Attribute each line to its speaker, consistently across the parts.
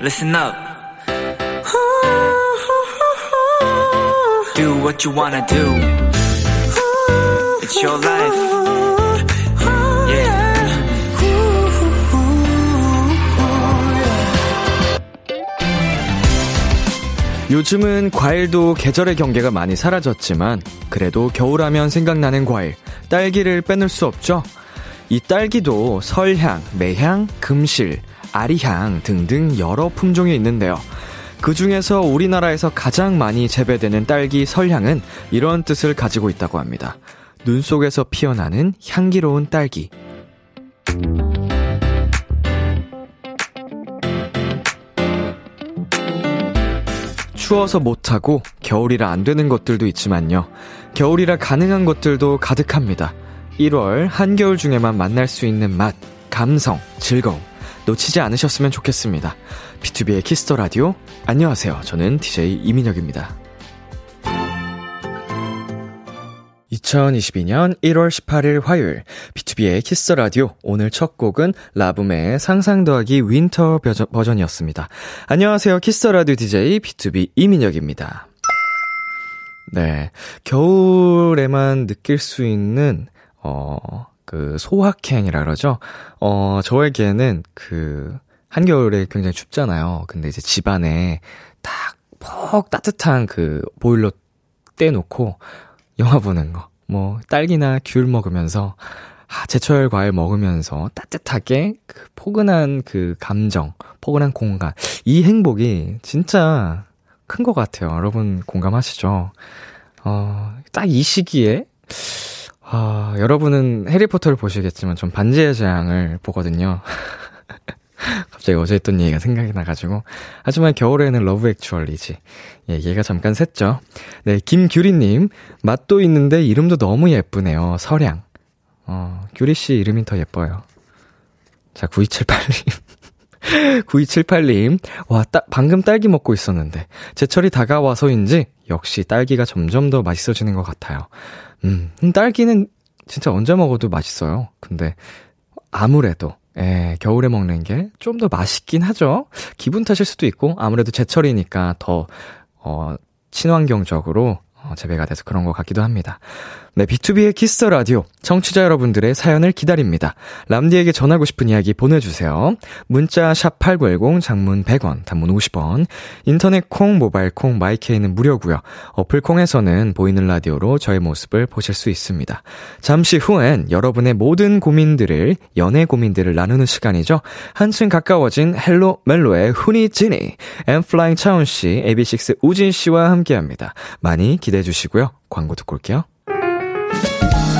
Speaker 1: listen up. Do what you wanna do. It's your life. Yeah.
Speaker 2: 요즘은 과일도 계절의 경계가 많이 사라졌지만 그래도 겨울하면 생각나는 과일 딸기를 빼놓을 수 없죠. 이 딸기도 설향, 매향, 금실, 아리향 등등 여러 품종이 있는데요. 그 중에서 우리나라에서 가장 많이 재배되는 딸기 설향은 이런 뜻을 가지고 있다고 합니다. 눈 속에서 피어나는 향기로운 딸기. 추워서 못하고 겨울이라 안 되는 것들도 있지만요. 겨울이라 가능한 것들도 가득합니다. 1월 한겨울 중에만 만날 수 있는 맛, 감성, 즐거움 놓치지 않으셨으면 좋겠습니다. B2B의 키스터 라디오 안녕하세요. 저는 DJ 이민혁입니다. 2022년 1월 18일 화요일 B2B의 키스 라디오 오늘 첫 곡은 LABOUM의 상상 더하기 winter 버전, 이었습니다 안녕하세요. 키스 라디오 DJ B2B 이민혁입니다. 네. 겨울에만 느낄 수 있는 어, 그 소확행이라 그러죠. 어, 저에게는 그 한겨울에 굉장히 춥잖아요. 근데 이제 집안에 딱 퍽 따뜻한 그 보일러 떼놓고 영화 보는 거. 뭐 딸기나 귤 먹으면서 아, 제철 과일 먹으면서 따뜻하게 그 포근한 그 감정, 포근한 공간. 이 행복이 진짜 큰 것 같아요. 여러분 공감하시죠? 어, 딱 이 시기에 아, 여러분은 해리포터를 보시겠지만 전 반지의 제왕을 보거든요. 갑자기 어제 했던 얘기가 생각이 나가지고. 하지만 겨울에는 Love Actually지. 예, 얘기가 잠깐 샜죠. 네, 김규리님. 맛도 있는데 이름도 너무 예쁘네요. 설향. 어, 규리씨 이름이 더 예뻐요. 자, 9278님. 9278님, 와, 따, 방금 딸기 먹고 있었는데, 제철이 다가와서인지, 역시 딸기가 점점 더 맛있어지는 것 같아요. 음, 딸기는 진짜 언제 먹어도 맛있어요. 근데, 아무래도, 예, 겨울에 먹는 게 좀 더 맛있긴 하죠? 기분 탓일 수도 있고, 아무래도 제철이니까 더, 어, 친환경적으로 어, 재배가 돼서 그런 것 같기도 합니다. 네, B2B의 키스터 라디오 청취자 여러분들의 사연을 기다립니다. 람디에게 전하고 싶은 이야기 보내주세요. 문자 샵 #8910 장문 100원, 단문 50원. 인터넷 콩, 모바일 콩, my K는 무료고요. 어플 콩에서는 보이는 라디오로 저의 모습을 보실 수 있습니다. 잠시 후엔 여러분의 모든 고민들을 연애 고민들을 나누는 시간이죠. 한층 가까워진 Hello 멜로의 훈이 찐이, N.Flying 차훈 씨, AB6IX 우진 씨와 함께 합니다. 많이 기대해 주시고요. 광고 듣고 올게요. Thank you.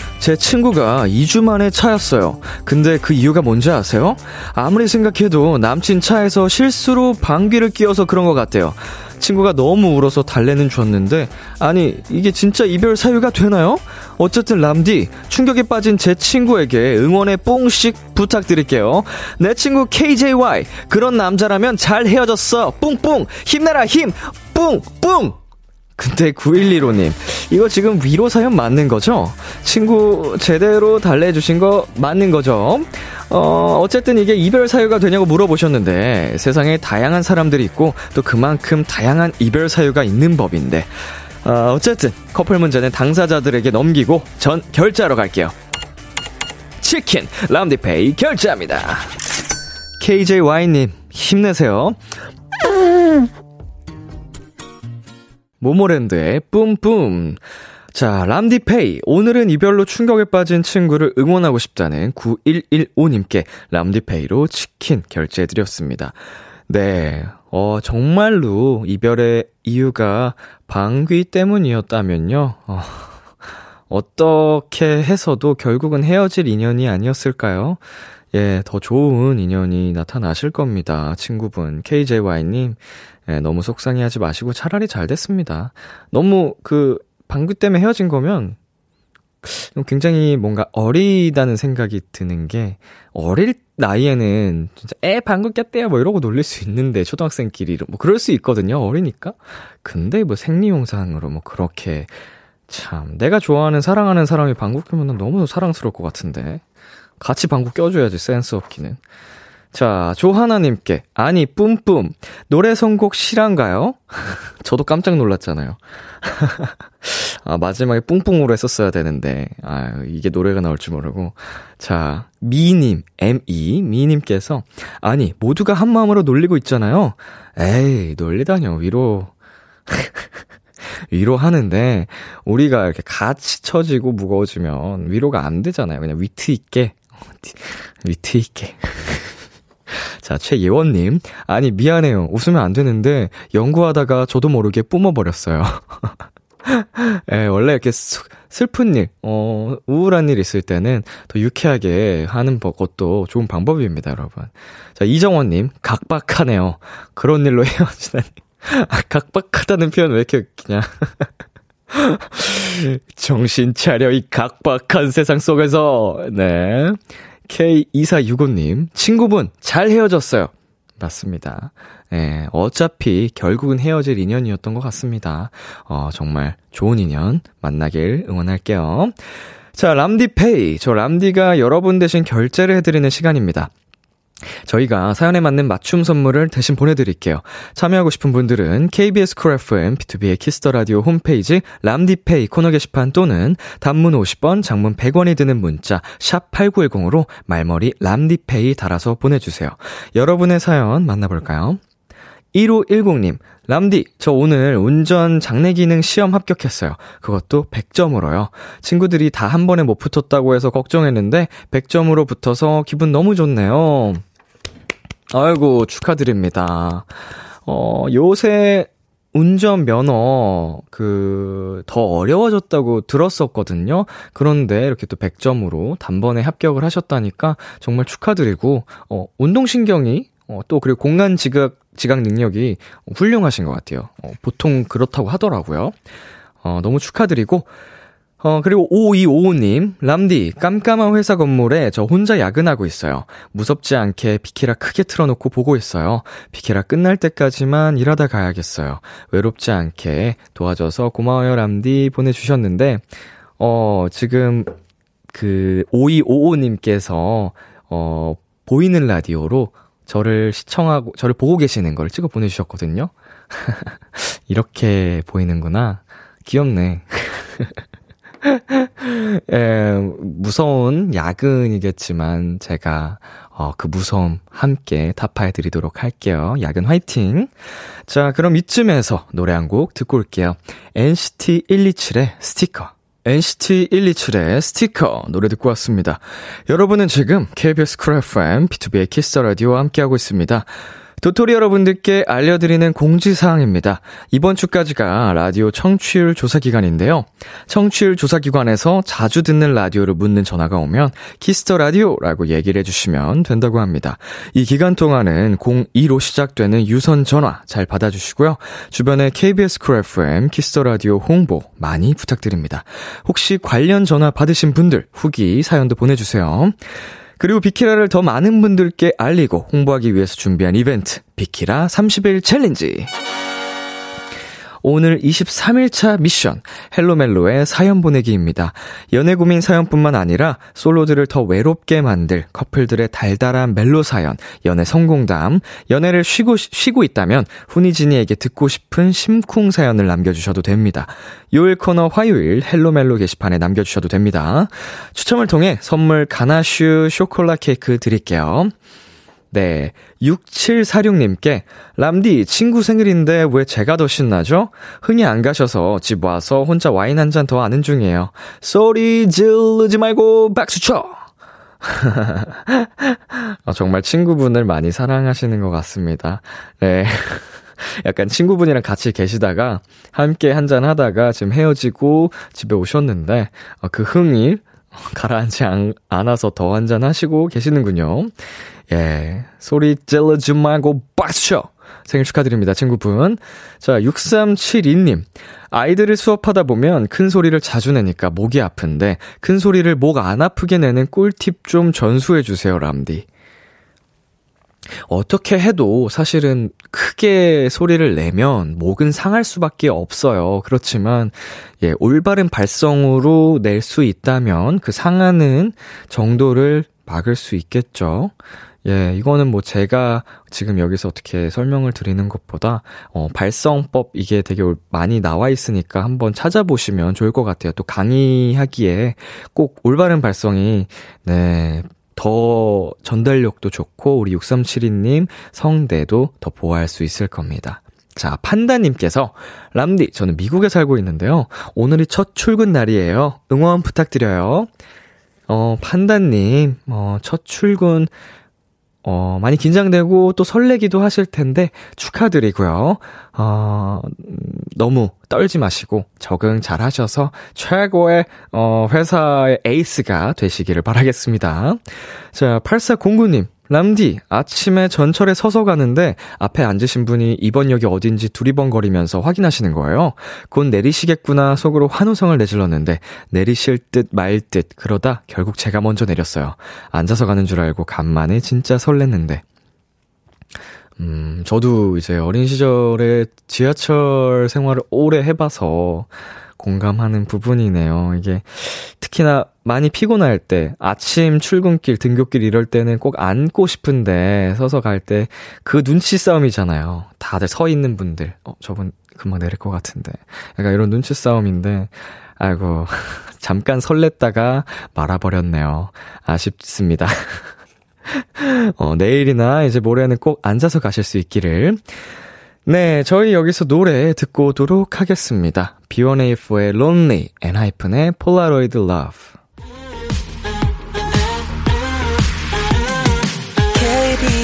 Speaker 2: 제 친구가 2주 만에 차였어요. 근데 그 이유가 뭔지 아세요? 아무리 생각해도 남친 차에서 실수로 방귀를 뀌어서 그런 것 같대요. 친구가 너무 울어서 달래는 줬는데, 아니, 이게 진짜 이별 사유가 되나요? 어쨌든 람디, 충격에 빠진 제 친구에게 응원의 뽕씩 부탁드릴게요. 내 친구 KJY, 그런 남자라면 잘 헤어졌어. 뿡뿡! 힘내라, 힘! 뿡! 뿡! 근데 9115님, 이거 지금 위로 사연 맞는 거죠? 친구 제대로 달래주신 거 맞는 거죠? 어, 어쨌든 이게 이별 사유가 되냐고 물어보셨는데, 세상에 다양한 사람들이 있고, 또 그만큼 다양한 이별 사유가 있는 법인데, 어, 어쨌든 커플 문제는 당사자들에게 넘기고, 전 결제하러 갈게요. 치킨, 람디페이 결제합니다. KJY님, 힘내세요. 모모랜드의 뿜뿜. 자, 람디페이. 오늘은 이별로 충격에 빠진 친구를 응원하고 싶다는 9115님께 람디페이로 치킨 결제해드렸습니다. 네. 어, 정말로 이별의 이유가 방귀 때문이었다면요. 어, 어떻게 해서도 결국은 헤어질 인연이 아니었을까요? 예, 더 좋은 인연이 나타나실 겁니다. 친구분, KJY님. 예, 너무 속상해 하지 마시고 차라리 잘 됐습니다. 너무 그, 방귀 때문에 헤어진 거면, 굉장히 뭔가 어리다는 생각이 드는 게, 어릴 나이에는 진짜 애 방귀 꼈대요 뭐 이러고 놀릴 수 있는데, 초등학생끼리 뭐 그럴 수 있거든요. 어리니까. 근데 뭐 생리용상으로 뭐 그렇게, 참, 내가 좋아하는, 사랑하는 사람이 방귀 뀌면 너무 사랑스러울 것 같은데. 같이 방구 껴줘야지, 센스 없기는. 자, 조하나님께, 아니, 뿜뿜. 노래 선곡 실한가요? 저도 깜짝 놀랐잖아요. 아, 마지막에 뿡뿡으로 했었어야 되는데, 아, 이게 노래가 나올 줄 모르고. 자, 미님, M2, 미님께서, 아니, 모두가 한 마음으로 놀리고 있잖아요. 에이, 놀리다뇨, 위로. 위로하는데, 우리가 이렇게 같이 처지고 무거워지면 위로가 안 되잖아요. 그냥 위트 있게 위트 있게. 자, 최예원님. 아니, 미안해요. 웃으면 안 되는데, 연구하다가 저도 모르게 뿜어버렸어요. 예, 원래 이렇게 수, 슬픈 일, 어, 우울한 일 있을 때는 더 유쾌하게 하는 것도 좋은 방법입니다, 여러분. 자, 이정원님. 각박하네요. 그런 일로 헤어지다니. 아, 각박하다는 표현 왜 이렇게 웃기냐. 정신 차려, 이 각박한 세상 속에서. 네. K2465님, 친구분, 잘 헤어졌어요. 맞습니다. 예, 어차피 결국은 헤어질 인연이었던 것 같습니다. 어, 정말 좋은 인연 만나길 응원할게요. 자, 람디페이. 저 람디가 여러분 대신 결제를 해드리는 시간입니다. 저희가 사연에 맞는 맞춤 선물을 대신 보내드릴게요. 참여하고 싶은 분들은 KBS 쿨 FM, B2B의 키스터 라디오 홈페이지 람디페이 코너 게시판 또는 단문 50원, 장문 100원이 드는 문자 샵 #8910으로 말머리 람디페이 달아서 보내주세요. 여러분의 사연 만나볼까요? 1510님, 람디, 저 오늘 운전 장내 기능 시험 합격했어요. 그것도 100점으로요. 친구들이 다 한 번에 못 붙었다고 해서 걱정했는데 100점으로 붙어서 기분 너무 좋네요. 아이고, 축하드립니다. 어, 요새 운전 면허, 그, 더 어려워졌다고 들었었거든요. 그런데 이렇게 또 100점으로 단번에 합격을 하셨다니까 정말 축하드리고, 어, 운동신경이, 어, 또 그리고 공간 지각, 지각 능력이 훌륭하신 것 같아요. 어, 보통 그렇다고 하더라고요. 어, 너무 축하드리고, 어, 그리고 5255님, 람디, 깜깜한 회사 건물에 저 혼자 야근하고 있어요. 무섭지 않게 비키라 크게 틀어놓고 보고 있어요. 비키라 끝날 때까지만 일하다 가야겠어요. 외롭지 않게 도와줘서 고마워요, 람디 보내주셨는데, 어, 지금 그 5255님께서, 어, 보이는 라디오로 저를 시청하고, 저를 보고 계시는 걸 찍어 보내주셨거든요. 이렇게 보이는구나. 귀엽네. 예, 무서운 야근이겠지만 제가 어, 그 무서움 함께 타파해 드리도록 할게요. 야근 화이팅! 자, 그럼 이쯤에서 노래 한 곡 듣고 올게요. NCT 127의 Sticker. NCT 127의 Sticker 노래 듣고 왔습니다. 여러분은 지금 KBS 쿨 FM B2B의 키스 라디오와 함께하고 있습니다. 도토리 여러분들께 알려드리는 공지사항입니다. 이번 주까지가 라디오 청취율 조사 기간인데요. 청취율 조사 기관에서 자주 듣는 라디오를 묻는 전화가 오면 Kiss the Radio라고 얘기를 해주시면 된다고 합니다. 이 기간 동안은 02로 시작되는 유선 전화 잘 받아주시고요. 주변에 KBS Cool FM Kiss the Radio 홍보 많이 부탁드립니다. 혹시 관련 전화 받으신 분들 후기 사연도 보내주세요. 그리고 비키라를 더 많은 분들께 알리고 홍보하기 위해서 준비한 이벤트, 비키라 30일 challenge. 오늘 23일차 미션 Hello 멜로의 사연 보내기입니다. 연애 고민 사연뿐만 아니라 솔로들을 더 외롭게 만들 커플들의 달달한 멜로 사연, 연애 성공담, 연애를 쉬고 쉬고 있다면 훈이진이에게 듣고 싶은 심쿵 사연을 남겨주셔도 됩니다. 요일 코너 화요일 헬로멜로 게시판에 남겨주셔도 됩니다. 추첨을 통해 선물 가나슈 쇼콜라 케이크 드릴게요. 네. 6746님께, 람디, 친구 생일인데 왜 제가 더 신나죠? 흥이 안 가셔서 집 와서 혼자 와인 한 잔 더 아는 중이에요. 소리 지르지 말고 박수 쳐! 어, 정말 친구분을 많이 사랑하시는 것 같습니다. 네. 약간 친구분이랑 같이 계시다가 함께 한잔 하다가 지금 헤어지고 집에 오셨는데 어, 그 흥이 가라앉지 않, 않아서 더 한잔 하시고 계시는군요. 예. 소리 찔러지 말고 박수! 생일 축하드립니다, 친구분. 자, 6372님. 아이들을 수업하다 보면 큰 소리를 자주 내니까 목이 아픈데, 큰 소리를 목 안 아프게 내는 꿀팁 좀 전수해주세요, 람디. 어떻게 해도 사실은 크게 소리를 내면 목은 상할 수밖에 없어요. 그렇지만, 예, 올바른 발성으로 낼 수 있다면 그 상하는 정도를 막을 수 있겠죠. 예, 이거는 뭐 제가 지금 여기서 어떻게 설명을 드리는 것보다, 어, 발성법 이게 되게 많이 나와 있으니까 한번 찾아보시면 좋을 것 같아요. 또 강의하기에 꼭 올바른 발성이, 네, 더 전달력도 좋고, 우리 6372님 성대도 더 보호할 수 있을 겁니다. 자, 판다님께서, 람디, 저는 미국에 살고 있는데요. 오늘이 첫 출근 날이에요. 응원 부탁드려요. 어, 판다님, 어, 첫 출근, 어, 많이 긴장되고 또 설레기도 하실 텐데 축하드리고요. 어, 너무 떨지 마시고 적응 잘 하셔서 최고의, 어, 회사의 에이스가 되시기를 바라겠습니다. 자, 8409님. 람디, 아침에 전철에 서서 가는데 앞에 앉으신 분이 이번 역이 어딘지 두리번거리면서 확인하시는 거예요. 곧 내리시겠구나 속으로 환호성을 내질렀는데 내리실 듯 말 듯 그러다 결국 제가 먼저 내렸어요. 앉아서 가는 줄 알고 간만에 진짜 설렜는데. 음, 저도 이제 어린 시절에 지하철 생활을 오래 해봐서 공감하는 부분이네요. 이게 특히나 많이 피곤할 때, 아침 출근길, 등굣길 이럴 때는 꼭 앉고 싶은데 서서 갈 때 그 눈치 싸움이잖아요. 다들 서 있는 분들, 어, 저분 금방 내릴 것 같은데. 약간 이런 눈치 싸움인데, 아이고, 잠깐 설렜다가 말아버렸네요. 아쉽습니다. 어, 내일이나 이제 모레는 꼭 앉아서 가실 수 있기를. 네, 저희 여기서 노래 듣고 오도록 하겠습니다. B1A4의 Lonely, 엔하이픈의 Polaroid Love.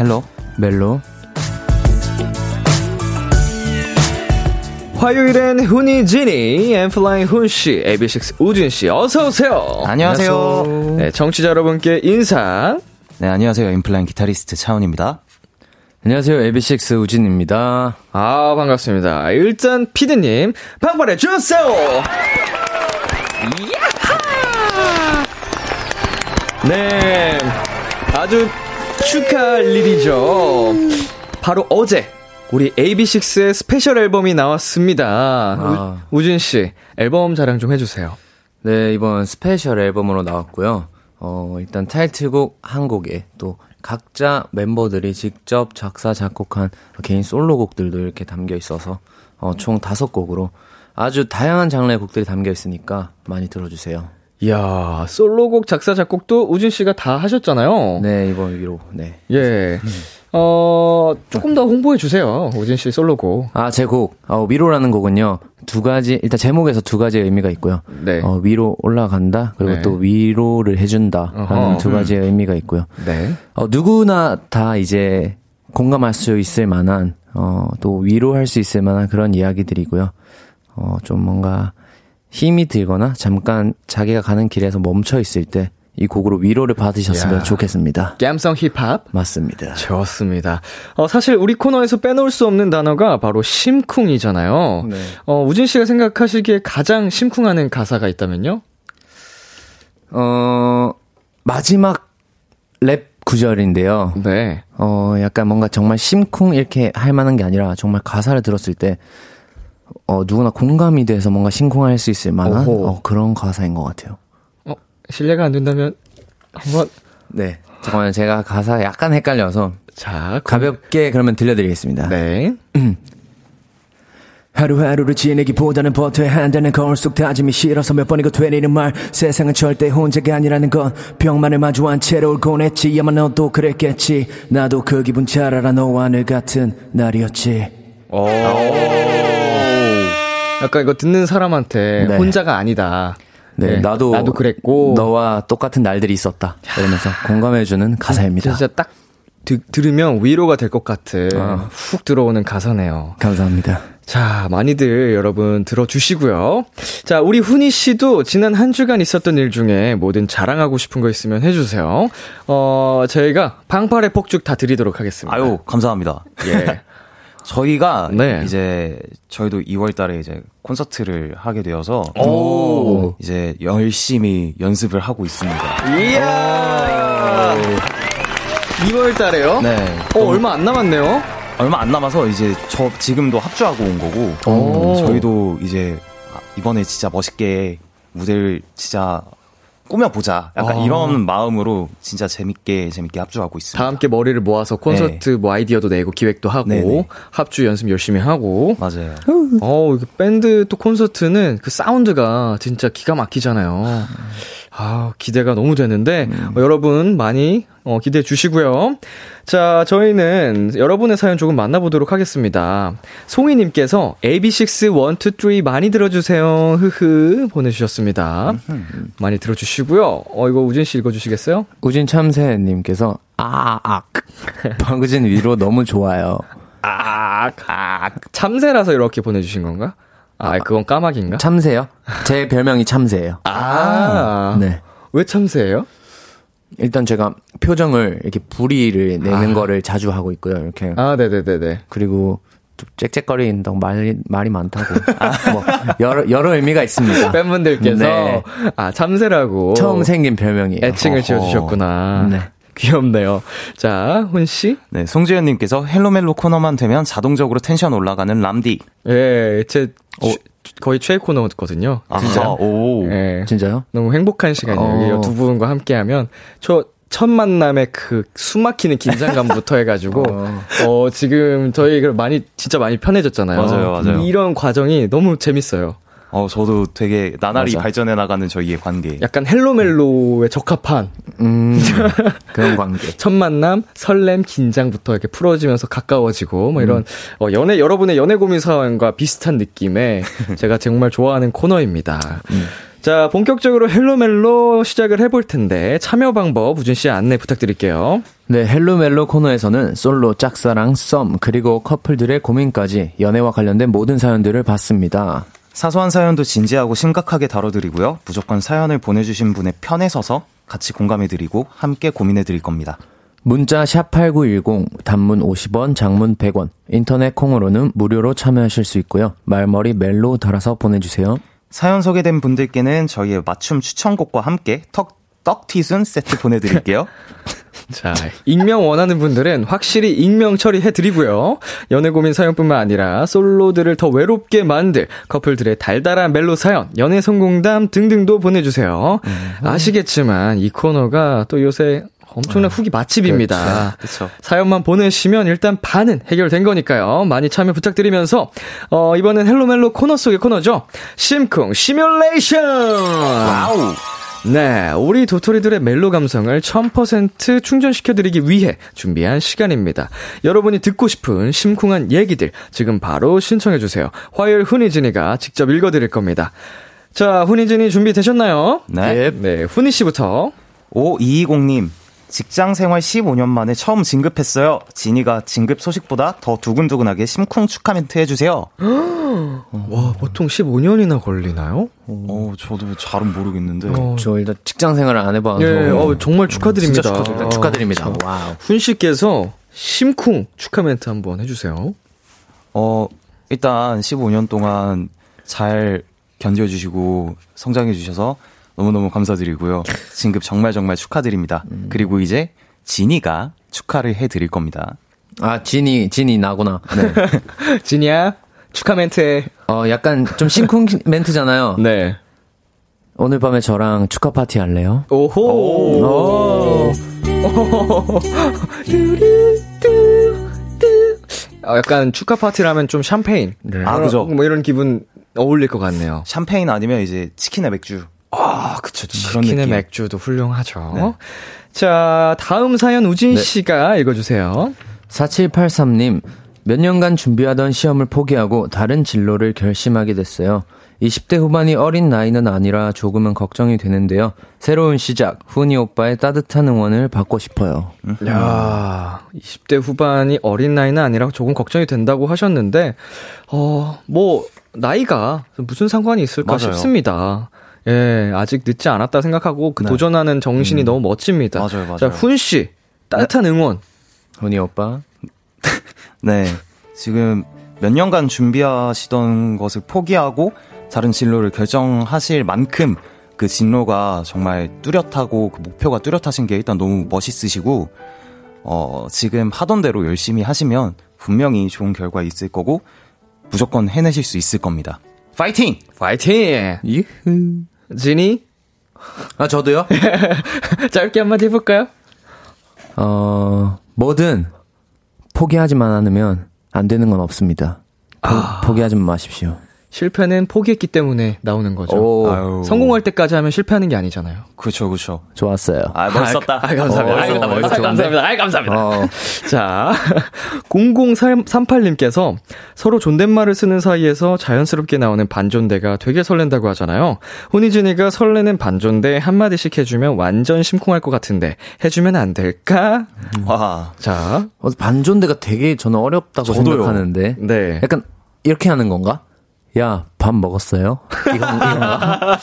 Speaker 1: Hello 멜로
Speaker 2: 화요일엔 훈이 지니, 엔플라잉 훈씨, AB6IX 우진씨, 어서오세요.
Speaker 3: 안녕하세요.
Speaker 2: 네, 청취자 여러분께 인사.
Speaker 3: 네, 안녕하세요. 엔플라잉 기타리스트 차훈입니다.
Speaker 1: 안녕하세요 AB6IX 우진입니다
Speaker 2: 아, 반갑습니다. 일단, 피디님, 빵빠레 주세요! 야하! 네, 아주 축하할 일이죠. 바로 어제, 우리 AB6IX의 스페셜 앨범이 나왔습니다.
Speaker 1: 아.
Speaker 2: 우, 우진 씨, 앨범 자랑 좀 해주세요.
Speaker 1: 네 이번 스페셜 앨범으로 나왔고요 어 일단 타이틀곡 한 곡에 또 각자 멤버들이 직접 작사 작곡한 개인 솔로곡들도 이렇게 담겨 있어서 어, 총 다섯 곡으로 아주 다양한 장르의 곡들이 담겨 있으니까 많이 들어주세요.
Speaker 2: 이야, 솔로곡 작사, 작곡도 우진 씨가 다 하셨잖아요.
Speaker 1: 네 이번 위로 네.
Speaker 2: 예. 어, 조금 더 홍보해 주세요. 우진 씨 솔로곡.
Speaker 1: 아, 제 곡, 어, 위로라는 곡은요, 두 가지, 일단 제목에서 두 가지의 의미가 있고요.
Speaker 2: 네.
Speaker 1: 어, 위로 올라간다, 그리고
Speaker 2: 네.
Speaker 1: 또 위로를 해준다, 라는. 두 가지의 의미가 있고요.
Speaker 2: 네.
Speaker 1: 어, 누구나 다 이제 공감할 수 있을 만한, 어, 또 위로할 수 있을 만한 그런 이야기들이고요. 어, 좀 뭔가 힘이 들거나 잠깐 자기가 가는 길에서 멈춰 있을 때 이 곡으로 위로를 받으셨으면
Speaker 2: 야.
Speaker 1: 좋겠습니다.
Speaker 2: 갬성 힙합.
Speaker 1: 맞습니다.
Speaker 2: 좋습니다. 어, 사실 우리 코너에서 빼놓을 수 없는 단어가 바로 심쿵이잖아요.
Speaker 1: 네.
Speaker 2: 어, 우진 씨가 생각하시기에 가장 심쿵하는 가사가 있다면요?
Speaker 1: 어, 마지막 랩 구절인데요.
Speaker 2: 네.
Speaker 1: 어, 약간 뭔가 정말 심쿵 이렇게 할 만한 게 아니라 정말 가사를 들었을 때 어, 누구나 공감이 돼서 뭔가 심쿵할 수 있을 만한 어, 그런 가사인 것 같아요.
Speaker 2: 어, 실례가 안 된다면 한번
Speaker 1: 네. 잠깐만 제가 가사 약간 헷갈려서
Speaker 2: 자,
Speaker 1: 가볍게 그러면 들려드리겠습니다.
Speaker 2: 네.
Speaker 1: 하루하루를 지내기보다는 버텨야 한다는 거울 속 다짐이 싫어서 몇 번이고 되리는 말 세상은 절대 혼자가 아니라는 건 병만을 마주한 채로 울곤 했지 아마 너도 그랬겠지 나도 그 기분 잘 알아 너와 늘 같은 날이었지
Speaker 2: 오. 약간 이거 듣는 사람한테
Speaker 1: 네.
Speaker 2: 혼자가 아니다.
Speaker 1: 네,
Speaker 2: 네,
Speaker 1: 나도
Speaker 2: 나도 그랬고.
Speaker 1: 너와 똑같은 날들이 있었다 이러면서 공감해주는 가사입니다
Speaker 2: 진짜 딱 드, 들으면 위로가 될 것 같은
Speaker 1: 어.
Speaker 2: 훅 들어오는 가사네요.
Speaker 1: 감사합니다
Speaker 2: 자, 많이들 여러분 들어주시고요. 자, 우리 훈이 씨도 지난 한 주간 있었던 일 중에 뭐든 자랑하고 싶은 거 있으면 해주세요. 어, 저희가 방팔의 폭죽 다 드리도록 하겠습니다.
Speaker 3: 아유, 감사합니다.
Speaker 2: 예.
Speaker 3: 저희가
Speaker 2: 네.
Speaker 3: 이제 저희도 2월 달에 이제 콘서트를 하게 되어서
Speaker 2: 오.
Speaker 3: 이제 열심히 연습을 하고 있습니다.
Speaker 2: 이야! 2월 달에요?
Speaker 3: 네.
Speaker 2: 어, 얼마 안 남았네요?
Speaker 3: 얼마 안 남아서 이제 저 지금도 합주하고 온 거고
Speaker 2: 오.
Speaker 3: 저희도 이제 이번에 진짜 멋있게 무대를 진짜 꾸며보자. 약간
Speaker 2: 아.
Speaker 3: 이런 마음으로 진짜 재밌게 재밌게 합주하고 있습니다.
Speaker 2: 다 함께 머리를 모아서 콘서트 뭐 아이디어도 내고 기획도 하고
Speaker 3: 네네.
Speaker 2: 합주 연습 열심히 하고
Speaker 3: 맞아요.
Speaker 2: 어, 밴드 또 콘서트는 그 사운드가 진짜 기가 막히잖아요. 아, 기대가 너무 되는데, 어, 여러분 많이 어, 기대해 주시고요. 자, 저희는 여러분의 사연 조금 만나보도록 하겠습니다. 송이님께서 AB6 1, 2, 3 많이 들어주세요. 흐흐. 보내주셨습니다. 많이 들어주시고요. 어, 이거 우진 씨 읽어주시겠어요?
Speaker 1: 우진 참새님께서 아 악 방구진 위로 너무 좋아요
Speaker 2: 아, 아, 참새라서 이렇게 보내주신 건가? 아, 그건 까마귀인가?
Speaker 1: 참새요? 제 별명이 참새예요
Speaker 2: 아,
Speaker 1: 네
Speaker 2: 왜 참새예요?
Speaker 1: 일단 제가 표정을 이렇게 부리를 내는 거를 자주 하고 있고요. 이렇게
Speaker 2: 아, 네네네네.
Speaker 1: 그리고 좀 짹짹거린다고 말이 말이 많다고 아, 뭐 여러 여러 의미가 있습니다.
Speaker 2: 팬분들께서
Speaker 1: 네.
Speaker 2: 아 참새라고
Speaker 1: 처음 생긴 별명이에요.
Speaker 2: 애칭을. 지어주셨구나.
Speaker 1: 네.
Speaker 2: 귀엽네요. 자, 훈 씨.
Speaker 3: 네, 송지현 님께서 Hello 멜로 코너만 되면 자동적으로 텐션 올라가는 람디.
Speaker 2: 예, 제 주- 거의 최애 코너거든요.
Speaker 3: 진짜? 오.
Speaker 2: 예.
Speaker 1: 진짜요?
Speaker 2: 너무 행복한 시간이에요.
Speaker 1: 어.
Speaker 2: 이두 분과 함께 하면 저 첫 만남의 그 숨막히는 긴장감부터 해가지고 어 지금 저희 그 많이 진짜 많이 편해졌잖아요.
Speaker 3: 맞아요, 맞아요.
Speaker 2: 이런 과정이 너무 재밌어요.
Speaker 3: 어, 저도 되게 나날이
Speaker 1: 맞아.
Speaker 3: 발전해 나가는 저희의 관계.
Speaker 2: 약간 Hello 멜로에 적합한
Speaker 1: 음 그런 관계.
Speaker 2: 첫 만남, 설렘, 긴장부터 이렇게 풀어지면서 가까워지고, 뭐
Speaker 1: 음.
Speaker 2: 이런, 어, 연애, 여러분의 연애 고민 사연과 비슷한 느낌의 제가 정말 좋아하는 코너입니다.
Speaker 1: 음.
Speaker 2: 자, 본격적으로 Hello 멜로 시작을 해볼 텐데, 참여 방법 우진 씨 안내 부탁드릴게요.
Speaker 1: 네, Hello 멜로 코너에서는 솔로, 짝사랑, 썸, 그리고 커플들의 고민까지 연애와 관련된 모든 사연들을 받습니다.
Speaker 3: 사소한 사연도 진지하고 심각하게 다뤄드리고요. 무조건 사연을 보내주신 분의 편에 서서 같이 공감해드리고 함께 고민해드릴 겁니다.
Speaker 1: 문자 샵8910 단문 50원, 장문 100원. 인터넷 콩으로는 무료로 참여하실 수 있고요. 말머리 멜로 달아서 보내 주세요.
Speaker 3: 사연 소개된 분들께는 저희의 맞춤 추천곡과 함께 턱, 떡튀순 세트 보내드릴게요.
Speaker 2: 자, 익명 원하는 분들은 확실히 익명 처리해드리고요. 연애 고민 사연뿐만 아니라 솔로들을 더 외롭게 만들 커플들의 달달한 멜로 사연, 연애 성공담 등등도 보내주세요. 아시겠지만 이 코너가 또 요새 엄청난 후기 맛집입니다.
Speaker 3: 그렇죠.
Speaker 2: 사연만 보내시면 일단 반은 해결된 거니까요. 많이 참여 부탁드리면서 어, 이번엔 Hello 멜로 코너 속의 코너죠. 심쿵 시뮬레이션.
Speaker 3: 와우!
Speaker 2: 네, 우리 도토리들의 멜로 감성을 1000% 충전시켜드리기 위해 준비한 시간입니다. 여러분이 듣고 싶은 심쿵한 얘기들 지금 바로 신청해주세요. 화요일 훈이진이가 직접 읽어드릴 겁니다. 자, 훈이진이 준비되셨나요?
Speaker 3: 네.
Speaker 2: 네, 훈이 씨부터.
Speaker 3: 5220님, 직장 생활 15년 만에 처음 진급했어요. 진이가 진급 소식보다 더 두근두근하게 심쿵 축하 멘트 해주세요.
Speaker 2: 와, 보통 15년이나 걸리나요?
Speaker 3: 어, 저도 잘은 모르겠는데.
Speaker 2: 어,
Speaker 1: 저 일단 직장 생활을 안 해봐서.
Speaker 2: 예, 어, 정말 축하드립니다.
Speaker 1: 진짜 축하드립니다.
Speaker 2: 어,
Speaker 1: 축하드립니다.
Speaker 2: 참.
Speaker 1: 와우.
Speaker 2: 훈 씨께서 심쿵 축하 멘트 한번 해주세요.
Speaker 3: 어, 일단 15년 동안 잘 견뎌주시고 성장해주셔서 너무너무 감사드리고요. 진급 정말 정말 축하드립니다. 그리고 이제 지니가 축하를 해드릴 겁니다.
Speaker 1: 아, 진이, 진이 나구나. 네.
Speaker 2: 진이야, 축하 멘트해.
Speaker 1: 어, 약간 좀 심쿵 멘트잖아요.
Speaker 2: 네.
Speaker 1: 오늘 밤에 저랑 축하 파티 할래요?
Speaker 2: 오호. 오. 어, 약간 축하 파티라면 좀 샴페인.
Speaker 1: 네.
Speaker 3: 아, 그죠.
Speaker 2: 뭐 이런 기분 어울릴 것 같네요.
Speaker 3: 샴페인 아니면 이제 치킨의 맥주.
Speaker 2: 아, 그쵸.
Speaker 3: 그런
Speaker 2: 치킨의
Speaker 3: 느낌.
Speaker 2: 맥주도 훌륭하죠.
Speaker 3: 네.
Speaker 2: 자, 다음 사연 우진 씨가 읽어주세요.
Speaker 1: 4783님, 몇 년간 준비하던 시험을 포기하고 다른 진로를 결심하게 됐어요. 20대 후반이 어린 나이는 아니라 조금은 걱정이 되는데요. 새로운 시작, 훈이 오빠의 따뜻한 응원을 받고 싶어요.
Speaker 2: 야 20대 후반이 어린 나이는 아니라 조금 걱정이 된다고 하셨는데, 어, 뭐, 나이가 무슨 상관이 있을까
Speaker 3: 맞아요.
Speaker 2: 싶습니다. 예, 아직 늦지 않았다 생각하고 그
Speaker 3: 네.
Speaker 2: 도전하는 정신이 너무 멋집니다.
Speaker 3: 맞아요, 맞아요.
Speaker 2: 자, 훈 씨, 따뜻한 응원.
Speaker 1: 훈이 오빠.
Speaker 3: 네. 지금 몇 년간 준비하시던 것을 포기하고 다른 진로를 결정하실 만큼 그 진로가 정말 뚜렷하고 그 목표가 뚜렷하신 게 일단 너무 멋있으시고, 어, 지금 하던 대로 열심히 하시면 분명히 좋은 결과 있을 거고, 무조건 해내실 수 있을 겁니다. 파이팅!
Speaker 2: 파이팅!
Speaker 1: 이흐.
Speaker 2: 지니,
Speaker 1: 아, 저도요?
Speaker 2: 짧게 한마디 해볼까요?
Speaker 1: 어, 뭐든 포기하지만 않으면 안 되는 건 없습니다. 포, 포기하지 마십시오.
Speaker 2: 실패는 포기했기 때문에 나오는 거죠.
Speaker 1: 오,
Speaker 3: 아유.
Speaker 2: 성공할 때까지 하면 실패하는 게 아니잖아요.
Speaker 3: 그쵸, 그쵸.
Speaker 1: 좋았어요.
Speaker 3: 아, 멋있었다.
Speaker 2: 아, 감사합니다.
Speaker 1: 어,
Speaker 2: 아, 감사합니다.
Speaker 1: 멋있어,
Speaker 2: 아, 감사합니다. 아, 감사합니다.
Speaker 1: 어,
Speaker 2: 자, 0038님께서 서로 존댓말을 쓰는 사이에서 자연스럽게 나오는 반존대가 되게 설렌다고 하잖아요. 혼이준이가 설레는 반존대 한마디씩 해주면 완전 심쿵할 것 같은데 해주면 안 될까?
Speaker 3: 와.
Speaker 2: 자,
Speaker 1: 어, 반존대가 되게 저는 어렵다고
Speaker 3: 저도요.
Speaker 1: 생각하는데.
Speaker 2: 네.
Speaker 1: 약간 이렇게 하는 건가? 야, 밥 먹었어요? 이건, 이건가?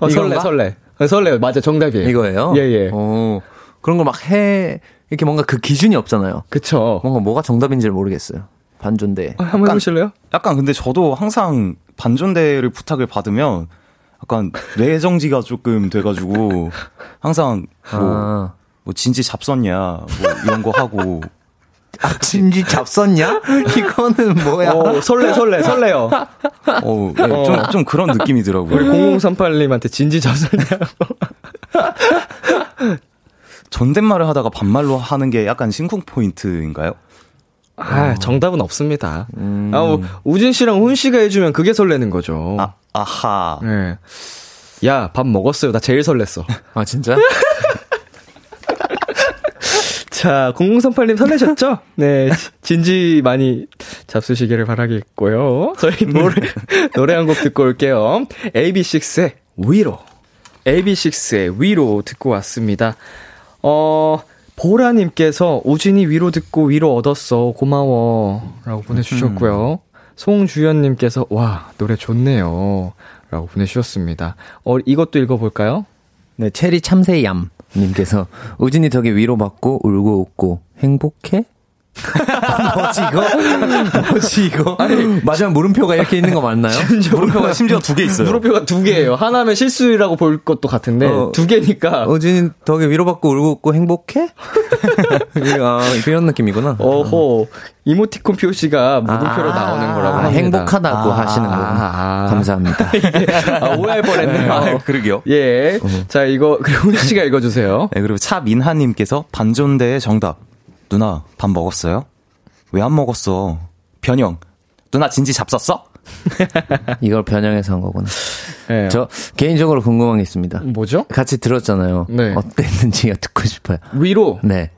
Speaker 2: 어, 설레? 설레. 어, 설레. 맞아, 정답이에요.
Speaker 1: 이거예요?
Speaker 2: 예, 예.
Speaker 1: 어, 그런 걸 막 해, 이렇게 뭔가 그 기준이 없잖아요.
Speaker 2: 그쵸.
Speaker 1: 뭔가 뭐가 정답인지를 모르겠어요. 반존대.
Speaker 2: 어, 한번 해보실래요?
Speaker 3: 약간 근데 저도 항상 반존대를 부탁을 받으면 약간 뇌정지가 조금 돼가지고 항상 뭐,
Speaker 1: 아,
Speaker 3: 뭐 진지 잡섰냐 뭐 이런 거 하고
Speaker 1: 아, 진지 잡섰냐? 이거는 뭐야?
Speaker 2: 어, 설레, 설레, 설레요.
Speaker 3: 어, 네, 좀, 좀 그런 느낌이더라고요.
Speaker 2: 우리 0038님한테 진지 잡섰냐고.
Speaker 3: 존댓말을 하다가 반말로 하는 게 약간 심쿵 포인트인가요?
Speaker 2: 아, 정답은 없습니다. 아, 뭐, 우진 씨랑 훈 씨가 해주면 그게 설레는 거죠.
Speaker 3: 아, 아하.
Speaker 2: 네. 야, 밥 먹었어요. 나 제일 설렜어.
Speaker 1: 아, 진짜?
Speaker 2: 자, 0038님 설레셨죠? 네. 진지 많이 잡수시기를 바라겠고요. 저희 노래, 노래 한 곡 듣고 올게요. AB6IX의 위로. AB6IX의 위로 듣고 왔습니다. 어, 보라님께서 우진이 위로 듣고 위로 얻었어. 고마워. 라고 보내주셨고요. 송주연님께서 와, 노래 좋네요. 라고 보내주셨습니다. 어, 이것도 읽어볼까요?
Speaker 1: 네, 체리 참새얌 님께서 우진이 덕에 위로받고 울고 웃고 행복해? 뭐지 이거? 뭐지 이거? 마지막 물음표가 이렇게 있는 거 맞나요?
Speaker 3: 물음표가 심지어 두 개 있어요.
Speaker 2: 물음표가 두 개예요. 하나면 실수라고 볼 것도 같은데
Speaker 1: 어.
Speaker 2: 두 개니까.
Speaker 1: 우진이 덕에 위로받고 울고 웃고 행복해? 아, 이런 느낌이구나.
Speaker 2: 어호 이모티콘 표시가 물음표로 나오는 거라고
Speaker 1: 아,
Speaker 2: 합니다.
Speaker 1: 행복하다고
Speaker 2: 아,
Speaker 1: 하시는 거구나.
Speaker 2: 아.
Speaker 1: 감사합니다.
Speaker 2: 아, 오해할 뻔했네요.
Speaker 3: 아, 그러게요.
Speaker 2: 예. 자 이거 훈 씨가 읽어주세요.
Speaker 3: 네, 그리고 차민하님께서 반존대의 정답. 누나, 밥 먹었어요? 왜 안 먹었어? 변형. 누나 진지 잡섰어?
Speaker 1: 이걸 변형해서 한 거구나.
Speaker 2: 예.
Speaker 1: 저 개인적으로 궁금한 게 있습니다.
Speaker 2: 뭐죠?
Speaker 1: 같이 들었잖아요.
Speaker 2: 네.
Speaker 1: 어땠는지가 듣고 싶어요.
Speaker 2: 위로.
Speaker 1: 네.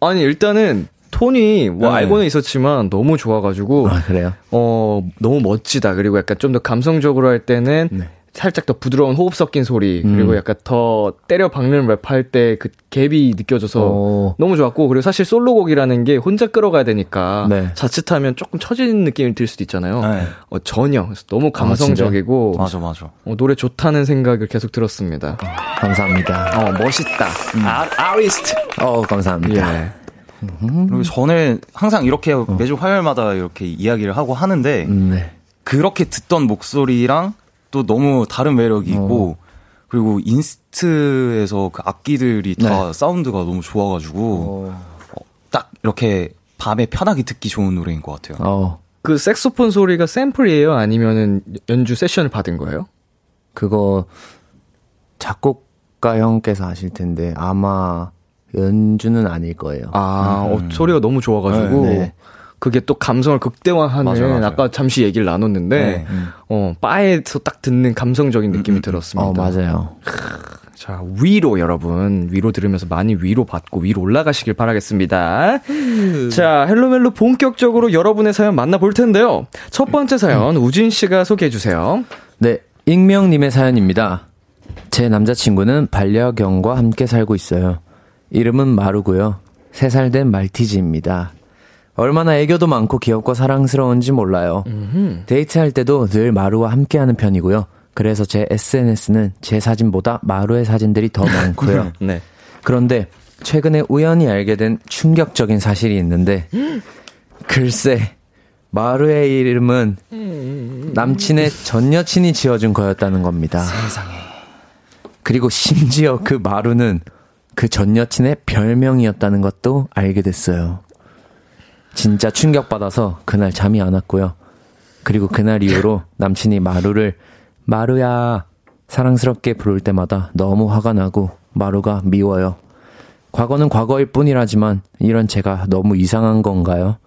Speaker 2: 아니 일단은 톤이 뭐
Speaker 3: 네.
Speaker 2: 알고는 있었지만 너무 좋아가지고
Speaker 1: 아, 그래요?
Speaker 2: 어 너무 멋지다. 그리고 약간 좀 더 감성적으로 할 때는
Speaker 1: 네.
Speaker 2: 살짝 더 부드러운 호흡 섞인 소리
Speaker 1: 음.
Speaker 2: 그리고 약간 더 때려 박는 랩할 때 그 갭이 느껴져서
Speaker 1: 어.
Speaker 2: 너무 좋았고 그리고 사실 솔로곡이라는 게 혼자 끌어가야 되니까
Speaker 1: 네.
Speaker 2: 자칫하면 조금 처지는 느낌이 들 수도 있잖아요.
Speaker 3: 네.
Speaker 2: 어, 전혀 그래서 너무 감성적이고
Speaker 3: 맞아, 맞아.
Speaker 2: 어, 노래 좋다는 생각을 계속 들었습니다.
Speaker 1: 감사합니다.
Speaker 2: 어 멋있다. 아, 아리스트.
Speaker 1: 어, 감사합니다.
Speaker 2: 예.
Speaker 3: 그리고 저는 항상 이렇게 매주 화요일마다 이렇게 이야기를 하고 하는데
Speaker 1: 음, 네.
Speaker 3: 그렇게 듣던 목소리랑 또 너무 다른 매력이 있고 그리고 인스트에서 그 악기들이 다
Speaker 1: 네.
Speaker 3: 사운드가 너무 좋아가지고
Speaker 1: 어.
Speaker 3: 어, 딱 이렇게 밤에 편하게 듣기 좋은 노래인 것 같아요.
Speaker 1: 어,
Speaker 2: 그 색소폰 소리가 샘플이에요? 아니면은 연주 세션을 받은 거예요?
Speaker 1: 그거 작곡가 형께서 하실 텐데 아마 연주는 아닐 거예요.
Speaker 2: 아, 어, 소리가 너무 좋아가지고.
Speaker 1: 네, 네.
Speaker 2: 그게 또 감성을 극대화하는
Speaker 3: 맞아요, 맞아요.
Speaker 2: 아까 잠시 얘기를 나눴는데
Speaker 3: 네.
Speaker 2: 어 바에서 딱 듣는 감성적인 느낌이 들었습니다.
Speaker 1: 어, 맞아요.
Speaker 2: 자 위로 여러분 위로 들으면서 많이 위로 받고 위로 올라가시길 바라겠습니다. 자 헬로멜로 본격적으로 여러분의 사연 만나볼 텐데요. 첫 번째 사연 우진 씨가 소개해 주세요.
Speaker 1: 네, 익명님의 사연입니다. 제 남자친구는 반려견과 함께 살고 있어요. 이름은 마루고요. 3살 된 말티즈입니다. 얼마나 애교도 많고 귀엽고 사랑스러운지 몰라요. 데이트할 때도 늘 마루와 함께하는 편이고요. 그래서 제 SNS는 제 사진보다 마루의 사진들이 더 많고요.
Speaker 2: 네.
Speaker 1: 그런데 최근에 우연히 알게 된 충격적인 사실이 있는데 글쎄 마루의 이름은 남친의 전 여친이 지어준 거였다는 겁니다. 세상에. 그리고 심지어 그 마루는 그 전 여친의 별명이었다는 것도 알게 됐어요. 진짜 충격받아서 그날 잠이 안 왔고요. 그리고 그날 이후로 남친이 마루를 마루야 사랑스럽게 부를 때마다 너무 화가 나고 마루가 미워요. 과거는 과거일 뿐이라지만 이런 제가 너무 이상한 건가요?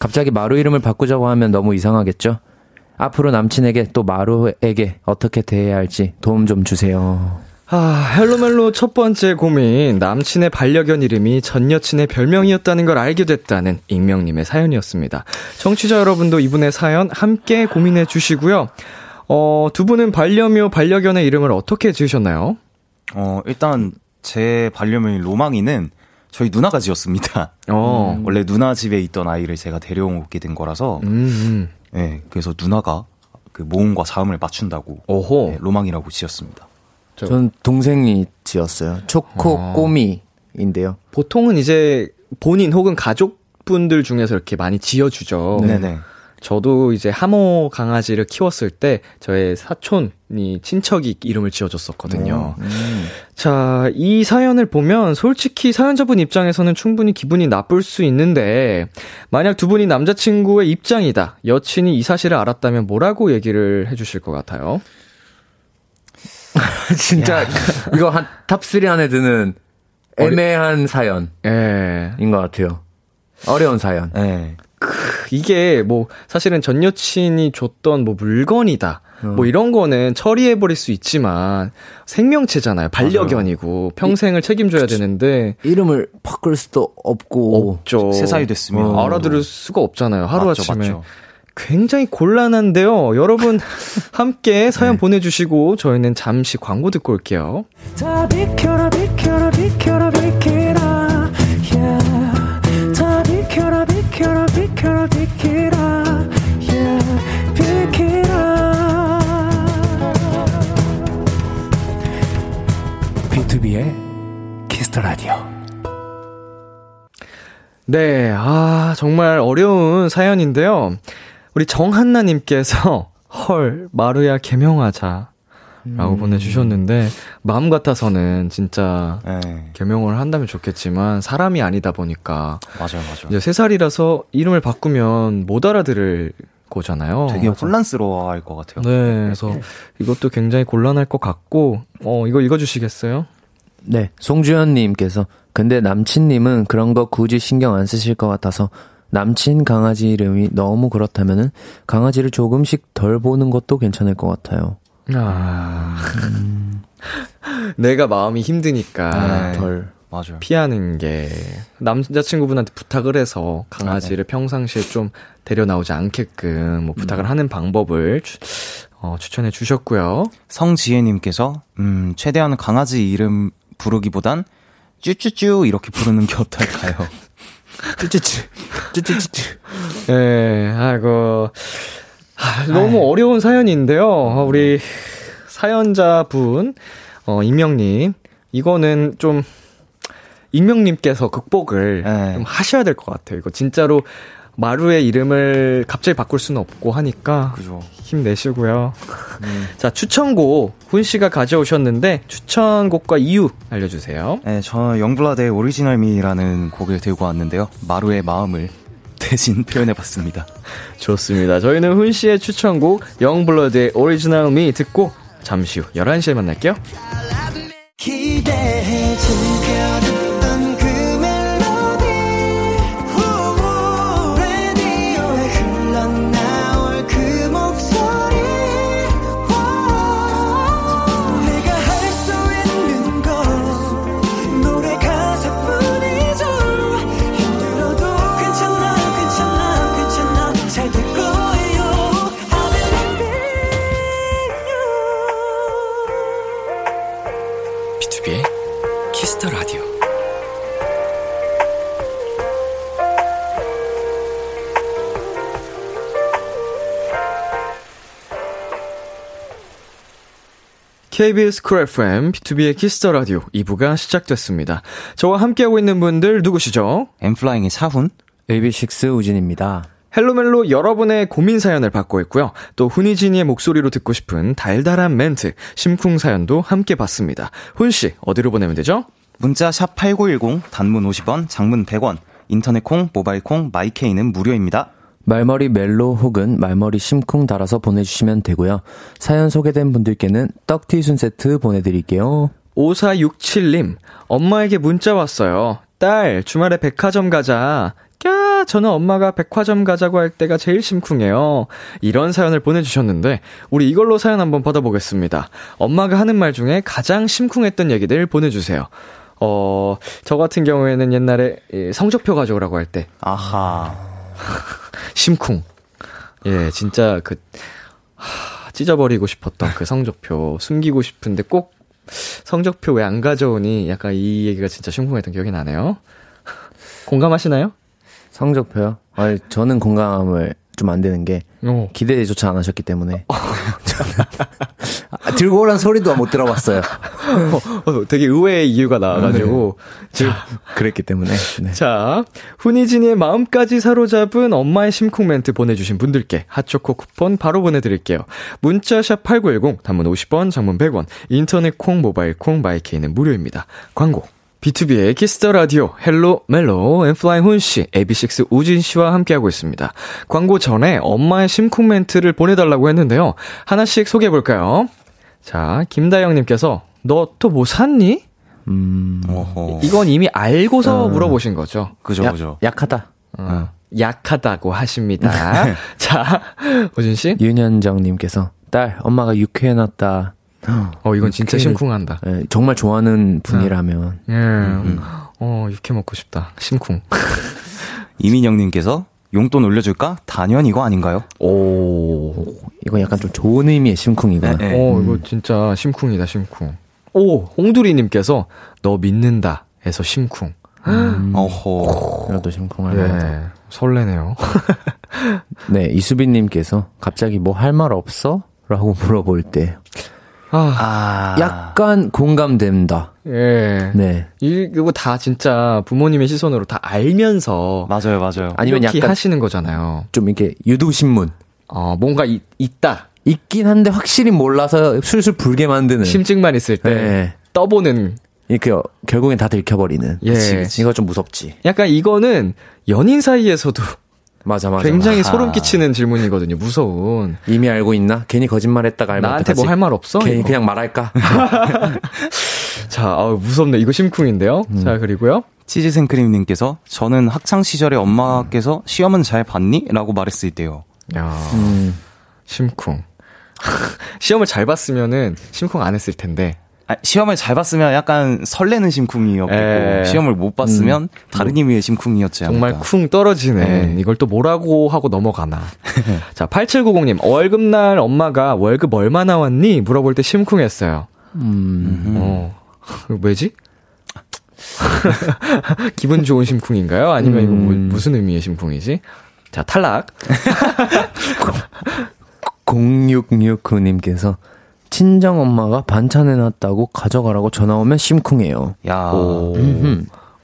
Speaker 1: 갑자기 마루 이름을 바꾸자고 하면 너무 이상하겠죠? 앞으로 남친에게 또 마루에게 어떻게 대해야 할지 도움 좀 주세요.
Speaker 2: 아, 헬로멜로 첫 번째 고민. 남친의 반려견 이름이 전 여친의 별명이었다는 걸 알게 됐다는 익명님의 사연이었습니다. 청취자 여러분도 이분의 사연 함께 고민해 주시고요. 어, 두 분은 반려묘, 반려견의 이름을 어떻게 지으셨나요?
Speaker 3: 어, 일단 제 반려묘인 로망이는 저희 누나가 지었습니다.
Speaker 2: 어,
Speaker 3: 원래 누나 집에 있던 아이를 제가 데려오게 된 거라서,
Speaker 2: 음, 음.
Speaker 3: 네, 그래서 누나가 그 모음과 자음을 맞춘다고. 네, 로망이라고 지었습니다.
Speaker 2: 저-
Speaker 1: 전 동생이 지었어요. 초코
Speaker 2: 아.
Speaker 1: 꼬미인데요.
Speaker 2: 보통은 이제 본인 혹은 가족분들 중에서 이렇게 많이 지어주죠.
Speaker 3: 네, 네.
Speaker 2: 저도 이제 하모 강아지를 키웠을 때 저의 사촌이 친척이 이름을 지어줬었거든요. 자, 이 사연을 보면 솔직히 사연자분 입장에서는 충분히 기분이 나쁠 수 있는데 만약 두 분이 남자친구의 입장이다. 여친이 이 사실을 알았다면 뭐라고 얘기를 해주실 것 같아요?
Speaker 1: 진짜 이거 한 top 3 안에 드는 애매한 사연인
Speaker 2: 예.
Speaker 1: 것 같아요. 어려운 사연.
Speaker 3: 네.
Speaker 2: 이게 뭐 사실은 전 여친이 줬던 뭐 물건이다. 뭐 이런 거는 처리해 버릴 수 있지만 생명체잖아요. 반려견이고 평생을 책임져야 되는데
Speaker 1: 이름을 바꿀 수도 없고.
Speaker 2: 없죠.
Speaker 3: 세 살이 됐으면.
Speaker 2: 어, 알아들을 수가 없잖아요. 하루
Speaker 3: 맞죠,
Speaker 2: 아침에.
Speaker 3: 맞죠.
Speaker 2: 굉장히 곤란한데요. 여러분 함께 사연 보내주시고 저희는 잠시 광고 듣고 올게요.
Speaker 4: 다 비켜라 비켜라 비켜라 비켜라 yeah. 다 비켜라 비켜라 비켜라 비켜라 yeah. 비켜라
Speaker 1: BTOB의 Kiss the Radio.
Speaker 2: 네, 아 정말 어려운 사연인데요. 우리 정한나님께서 헐 마루야 개명하자. 라고 보내주셨는데, 마음 같아서는 진짜
Speaker 3: 네.
Speaker 2: 개명을 한다면 좋겠지만, 사람이 아니다 보니까,
Speaker 3: 맞아요, 맞아요.
Speaker 2: 이제 세 살이라서 이름을 바꾸면 못 알아들을 거잖아요.
Speaker 3: 되게 혼란스러워 할 것 같아요.
Speaker 2: 네, 그래서 이것도 굉장히 곤란할 것 같고, 어, 이거 읽어주시겠어요?
Speaker 1: 네, 송주현님께서 근데 남친님은 그런 거 굳이 신경 안 쓰실 것 같아서 남친 강아지 이름이 너무 그렇다면은 강아지를 조금씩 덜 보는 것도 괜찮을 것 같아요.
Speaker 2: 아. 내가 마음이 힘드니까
Speaker 3: 네.
Speaker 1: 덜.
Speaker 3: 맞아요.
Speaker 2: 피하는 게 남자친구분한테 부탁을 해서 강아지를 평상시에 좀 데려 나오지 않게끔 뭐 부탁을 하는 방법을 추, 어, 추천해 주셨고요.
Speaker 3: 성지혜님께서 음 최대한 강아지 이름 부르기보단 쭈쭈쭈 이렇게 부르는 게 어떨까요?
Speaker 1: 쭈쭈쭈. 쭈쭈쭈쭈.
Speaker 2: 예, 아이고. 아, 너무 어려운 사연인데요. 어, 우리 사연자분, 어, 익명님. 이거는 좀, 익명님께서 극복을
Speaker 3: 네.
Speaker 2: 좀 하셔야 될 것 같아요. 이거 진짜로, 마루의 이름을 갑자기 바꿀 수는 없고 하니까
Speaker 3: 그죠.
Speaker 2: 힘내시고요. 음. 자, 추천곡 훈 씨가 가져오셨는데 추천곡과 이유 알려주세요.
Speaker 3: 네, 저 YUNGBLUD의 Original Me라는 곡을 들고 왔는데요. 마루의 마음을 대신 표현해봤습니다.
Speaker 2: 좋습니다. 저희는 훈 씨의 추천곡 YUNGBLUD의 Original Me 듣고 잠시 후 11시에 만날게요. 기대해 KBS 쿨 FM, B2B의 키스터 라디오 2부가 시작됐습니다. 저와 함께하고 있는 분들 누구시죠?
Speaker 3: 엠플라잉의 차훈,
Speaker 1: AB6 우진입니다.
Speaker 2: 헬로멜로 여러분의 고민 사연을 받고 있고요. 또 훈이진이의 목소리로 듣고 싶은 달달한 멘트, 심쿵 사연도 함께 받습니다. 훈씨, 어디로 보내면 되죠?
Speaker 3: 문자 샵 8910, 단문 50원, 장문 100원, 인터넷 콩, 모바일 콩, my K는 무료입니다.
Speaker 1: 말머리 멜로 혹은 말머리 심쿵 달아서 보내주시면 되고요. 사연 소개된 분들께는 떡티순 세트 보내드릴게요.
Speaker 2: 5467님, 엄마에게 문자 왔어요. 딸, 주말에 백화점 가자. 야, 저는 엄마가 백화점 가자고 할 때가 제일 심쿵해요. 이런 사연을 보내주셨는데, 우리 이걸로 사연 한번 받아보겠습니다. 엄마가 하는 말 중에 가장 심쿵했던 얘기들 보내주세요. 어, 저 같은 경우에는 옛날에 성적표 가져오라고 할 때.
Speaker 3: 아하.
Speaker 2: 심쿵. 예, 진짜 그, 하, 찢어버리고 싶었던 그 성적표, 숨기고 싶은데 꼭 성적표 왜 안 가져오니 약간 이 얘기가 진짜 심쿵했던 기억이 나네요. 공감하시나요?
Speaker 1: 성적표요? 아니, 저는 공감을 좀 안 되는 게 어. 기대조차 안 하셨기 때문에 아, 들고 오란 소리도 못 들어봤어요.
Speaker 2: 어, 어, 되게 의외의 이유가 나와가지고
Speaker 1: 네. 그랬기 때문에.
Speaker 2: 네. 자, 훈이진이의 마음까지 사로잡은 엄마의 심쿵 멘트 보내주신 분들께 핫초코 쿠폰 바로 보내드릴게요. 문자샵 #8910 단문 50원, 장문 100원, 인터넷 콩, 모바일 콩, my K는 무료입니다. 광고. B2B의 키스터 라디오 헬로 멜로 엠플라잉 훈씨, AB6 우진 씨와 함께하고 있습니다. 광고 전에 엄마의 심쿵 멘트를 보내달라고 했는데요. 하나씩 소개해볼까요? 자, 김다영님께서 너 또 뭐 샀니? 음, 어허. 이건 이미 알고서 어. 물어보신 거죠.
Speaker 3: 그죠,
Speaker 1: 야,
Speaker 3: 그죠.
Speaker 1: 약하다.
Speaker 2: 어. 약하다고 하십니다. 네. 자, 우진 씨.
Speaker 1: 윤현정님께서 딸, 엄마가 육회해놨다.
Speaker 2: 어, 이건 진짜 심쿵한다.
Speaker 1: 예, 정말 좋아하는 분이라면. 예. 음,
Speaker 2: 음. 어, 육회 먹고 싶다. 심쿵.
Speaker 3: 이민영님께서 용돈 올려줄까? 단연 이거 아닌가요?
Speaker 1: 오, 이거 약간 좀 좋은 의미의 심쿵이구나.
Speaker 2: 네, 네. 오, 이거 진짜 심쿵이다, 심쿵. 오, 홍두리님께서 너 믿는다 해서 심쿵.
Speaker 1: 음. 어허. 이것도 심쿵할 네, 만하다.
Speaker 2: 설레네요.
Speaker 1: 네, 이수빈님께서 갑자기 뭐 할 말 없어? 라고 물어볼 때. 아, 약간 공감된다.
Speaker 2: 예. 네. 이거 다 진짜 부모님의 시선으로 다 알면서.
Speaker 3: 맞아요, 맞아요.
Speaker 2: 아니면 약간 하시는 거잖아요.
Speaker 1: 좀 이렇게 유도신문.
Speaker 2: 어, 뭔가 이, 있다.
Speaker 1: 있긴 한데 확실히 몰라서 술술 불게 만드는.
Speaker 2: 심증만 있을 때. 네. 떠보는.
Speaker 1: 이렇게 결국엔 다 들켜버리는.
Speaker 2: 예. 그치, 그치.
Speaker 1: 이거 좀 무섭지.
Speaker 2: 약간 이거는 연인 사이에서도
Speaker 1: 맞아, 맞아.
Speaker 2: 굉장히 아하. 소름 끼치는 질문이거든요. 무서운.
Speaker 1: 이미 알고 있나? 괜히 거짓말했다가 알면
Speaker 2: 나한테 뭐 할 말 없어?
Speaker 1: 괜히 이거. 그냥 말할까?
Speaker 2: 자, 어, 무섭네. 이거 심쿵인데요. 음. 자, 그리고요.
Speaker 3: 치즈 생크림님께서 저는 학창 시절에 엄마께서 시험은 잘 봤니? 라고 말했을 때요.
Speaker 2: 야, 음. 심쿵. 시험을 잘 봤으면은 심쿵 안 했을 텐데.
Speaker 3: 아, 시험을 잘 봤으면 약간 설레는 심쿵이었고 에. 예. 시험을 못 봤으면 음. 다른 의미의 심쿵이었지
Speaker 2: 않을까. 정말 쿵 떨어지네. 에. 이걸 또 뭐라고 하고 넘어가나. 자, 8790님. 월급날 엄마가 월급 얼마 나왔니? 물어볼 때 심쿵했어요. 음. 어. 왜지? 기분 좋은 심쿵인가요? 아니면 음. 이거 뭐, 음. 무슨 의미의 심쿵이지? 자, 탈락.
Speaker 1: 0669님께서 친정 엄마가 반찬 해놨다고 가져가라고 전화 오면 심쿵해요.
Speaker 2: 야,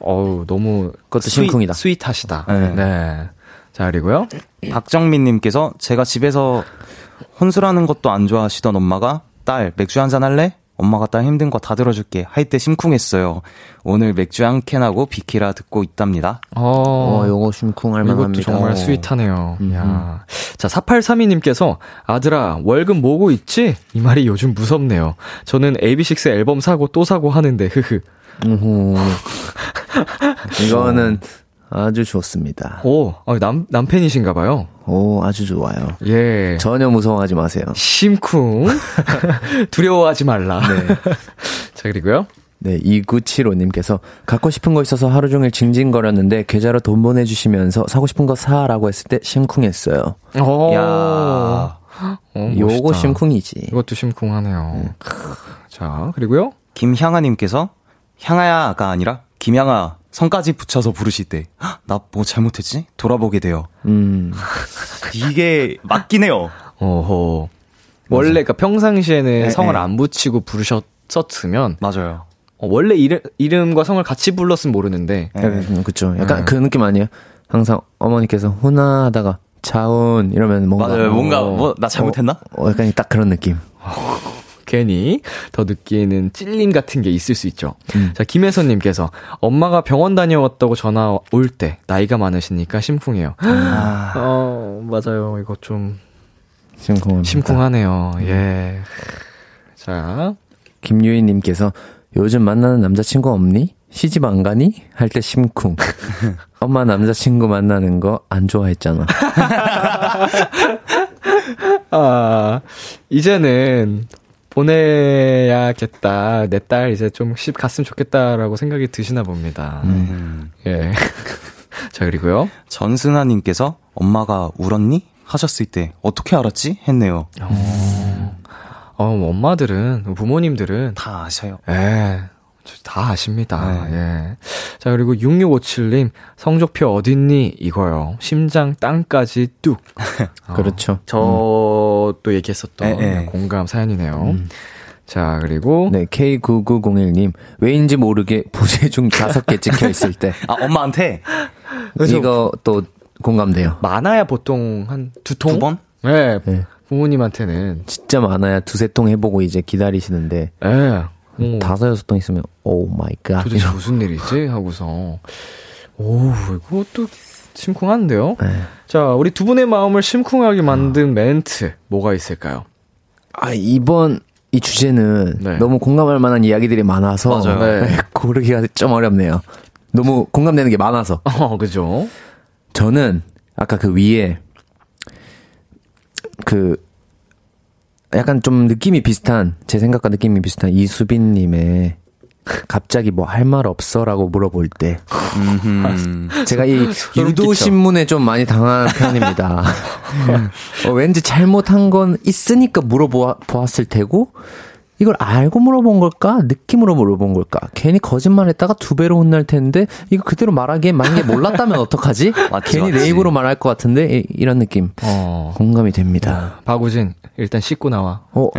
Speaker 2: 어우 너무
Speaker 1: 그것도 sweet, 심쿵이다.
Speaker 2: sweet하시다. 네. 네. 자, 그리고요.
Speaker 3: 박정민님께서 제가 집에서 혼술하는 것도 안 좋아하시던 엄마가 딸 맥주 한 잔 할래? 엄마가 딸 힘든 거 다 들어줄게 할 때 심쿵했어요. 오늘 맥주 한 캔하고 비키라 듣고 있답니다.
Speaker 2: 어,
Speaker 1: 어, 요거 심쿵할 만합니다.
Speaker 2: 정말
Speaker 1: 어.
Speaker 2: 스윗하네요. 야. 자, 4832님께서 아들아, 월급 모으고 있지? 이 말이 요즘 무섭네요. 저는 AB6 앨범 사고 또 사고 하는데, 흐흐.
Speaker 1: 우후. 이거는 아주 좋습니다.
Speaker 2: 오, 어, 남, 남편이신가 봐요.
Speaker 1: 오, 아주 좋아요.
Speaker 2: 예.
Speaker 1: 전혀 무서워하지 마세요.
Speaker 2: 심쿵. 두려워하지 말라. 자, 그리고요.
Speaker 1: 네, 2975님께서 갖고 싶은 거 있어서 하루 종일 징징거렸는데 계좌로 돈 보내주시면서 사고 싶은 거 사라고 했을 때 심쿵했어요.
Speaker 2: 오.
Speaker 3: 야
Speaker 2: 어,
Speaker 1: 요거. 심쿵이지.
Speaker 2: 이것도 심쿵하네요. 크. 자, 그리고요.
Speaker 3: 김향아님께서 향아야가 아니라 김향아 성까지 붙여서 부르실 때 나 뭐 잘못했지? 돌아보게 돼요.
Speaker 1: 음,
Speaker 3: 이게 맞긴 해요.
Speaker 2: 어허. 원래 그러니까 평상시에는
Speaker 3: 네,
Speaker 2: 성을
Speaker 3: 네.
Speaker 2: 안 붙이고 부르셨었으면
Speaker 3: 맞아요.
Speaker 2: 어, 원래 이름, 이름과 성을 같이 불렀으면 모르는데
Speaker 3: 네.
Speaker 1: 약간, 그쵸. 약간
Speaker 2: 네.
Speaker 1: 그 느낌 아니에요? 항상 어머니께서 훈아 하다가 자운 이러면 뭔가.
Speaker 3: 맞아요. 뭔가
Speaker 2: 어.
Speaker 3: 뭐 나 잘못했나?
Speaker 1: 어, 약간 딱 그런 느낌.
Speaker 2: 괜히 더 느끼는 찔림 같은 게 있을 수 있죠.
Speaker 1: 음.
Speaker 2: 자, 김혜선님께서 엄마가 병원 다녀왔다고 전화 올 때 나이가 많으시니까 심쿵해요.
Speaker 3: 아,
Speaker 2: 어, 맞아요. 이거 좀
Speaker 1: 심쿵합니다.
Speaker 2: 심쿵하네요. 예. 자,
Speaker 1: 김유희님께서 요즘 만나는 남자친구 없니? 시집 안 가니? 할 때 심쿵. 엄마 남자친구 만나는 거 안 좋아했잖아.
Speaker 2: 아, 이제는 보내야겠다. 내 딸 이제 좀집 갔으면 좋겠다라고 생각이 드시나 봅니다.
Speaker 3: 음.
Speaker 2: 예. 자, 그리고요.
Speaker 3: 전승아님께서 엄마가 울었니? 하셨을 때 어떻게 알았지? 했네요.
Speaker 2: 어, 엄마들은, 부모님들은
Speaker 3: 다 아셔요.
Speaker 2: 예. 다 아십니다.
Speaker 3: 네.
Speaker 2: 예. 자, 그리고 6657님, 성적표 어딨니? 이거요. 심장 땅까지 뚝. 어,
Speaker 1: 그렇죠.
Speaker 2: 저도 얘기했었던
Speaker 3: 네, 네.
Speaker 2: 공감 사연이네요. 자, 그리고.
Speaker 1: 네, K9901님. 왜인지 모르게 부재 중 다섯 개 찍혀 있을 때.
Speaker 3: 아 엄마한테
Speaker 1: 이거 또 공감돼요.
Speaker 2: 많아야 보통 한 두 통?
Speaker 3: 두 번?
Speaker 2: 네.
Speaker 1: 네.
Speaker 2: 부모님한테는.
Speaker 1: 진짜 많아야 두세 통 해보고 이제 기다리시는데.
Speaker 2: 예. 오,
Speaker 1: 다섯 여섯 통 있으면, oh my god.
Speaker 2: 도대체 무슨 일이지? 하고서. 오, 이것도 심쿵한데요?
Speaker 1: 네.
Speaker 2: 자, 우리 두 분의 마음을 심쿵하게 만든 멘트, 뭐가 있을까요?
Speaker 1: 아, 이번 이 주제는
Speaker 2: 네.
Speaker 1: 너무 공감할 만한 이야기들이 많아서
Speaker 3: 맞아요.
Speaker 2: 네.
Speaker 1: 고르기가 좀 어렵네요. 너무 공감되는 게 많아서.
Speaker 2: 어, 그죠?
Speaker 1: 저는 아까 그 위에 그 약간 좀 느낌이 비슷한 제 생각과 느낌이 비슷한 이수빈 님의 갑자기 뭐 할 말 없어라고 물어볼 때
Speaker 3: 음흠.
Speaker 1: 제가 이 유도. 신문에 좀 많이 당한 편입니다. 어, 왠지 잘못한 건 있으니까 물어보았을 테고 이걸 알고 물어본 걸까? 느낌으로 물어본 걸까? 괜히 거짓말했다가 두 배로 혼날 텐데 이거 그대로 말하기에 만약에 몰랐다면 어떡하지?
Speaker 3: 맞지,
Speaker 1: 괜히 내
Speaker 3: 맞지.
Speaker 1: 입으로 말할 것 같은데 이, 이런 느낌
Speaker 2: 어.
Speaker 1: 공감이 됩니다.
Speaker 2: 박우진, 일단 씻고 나와.
Speaker 1: 어,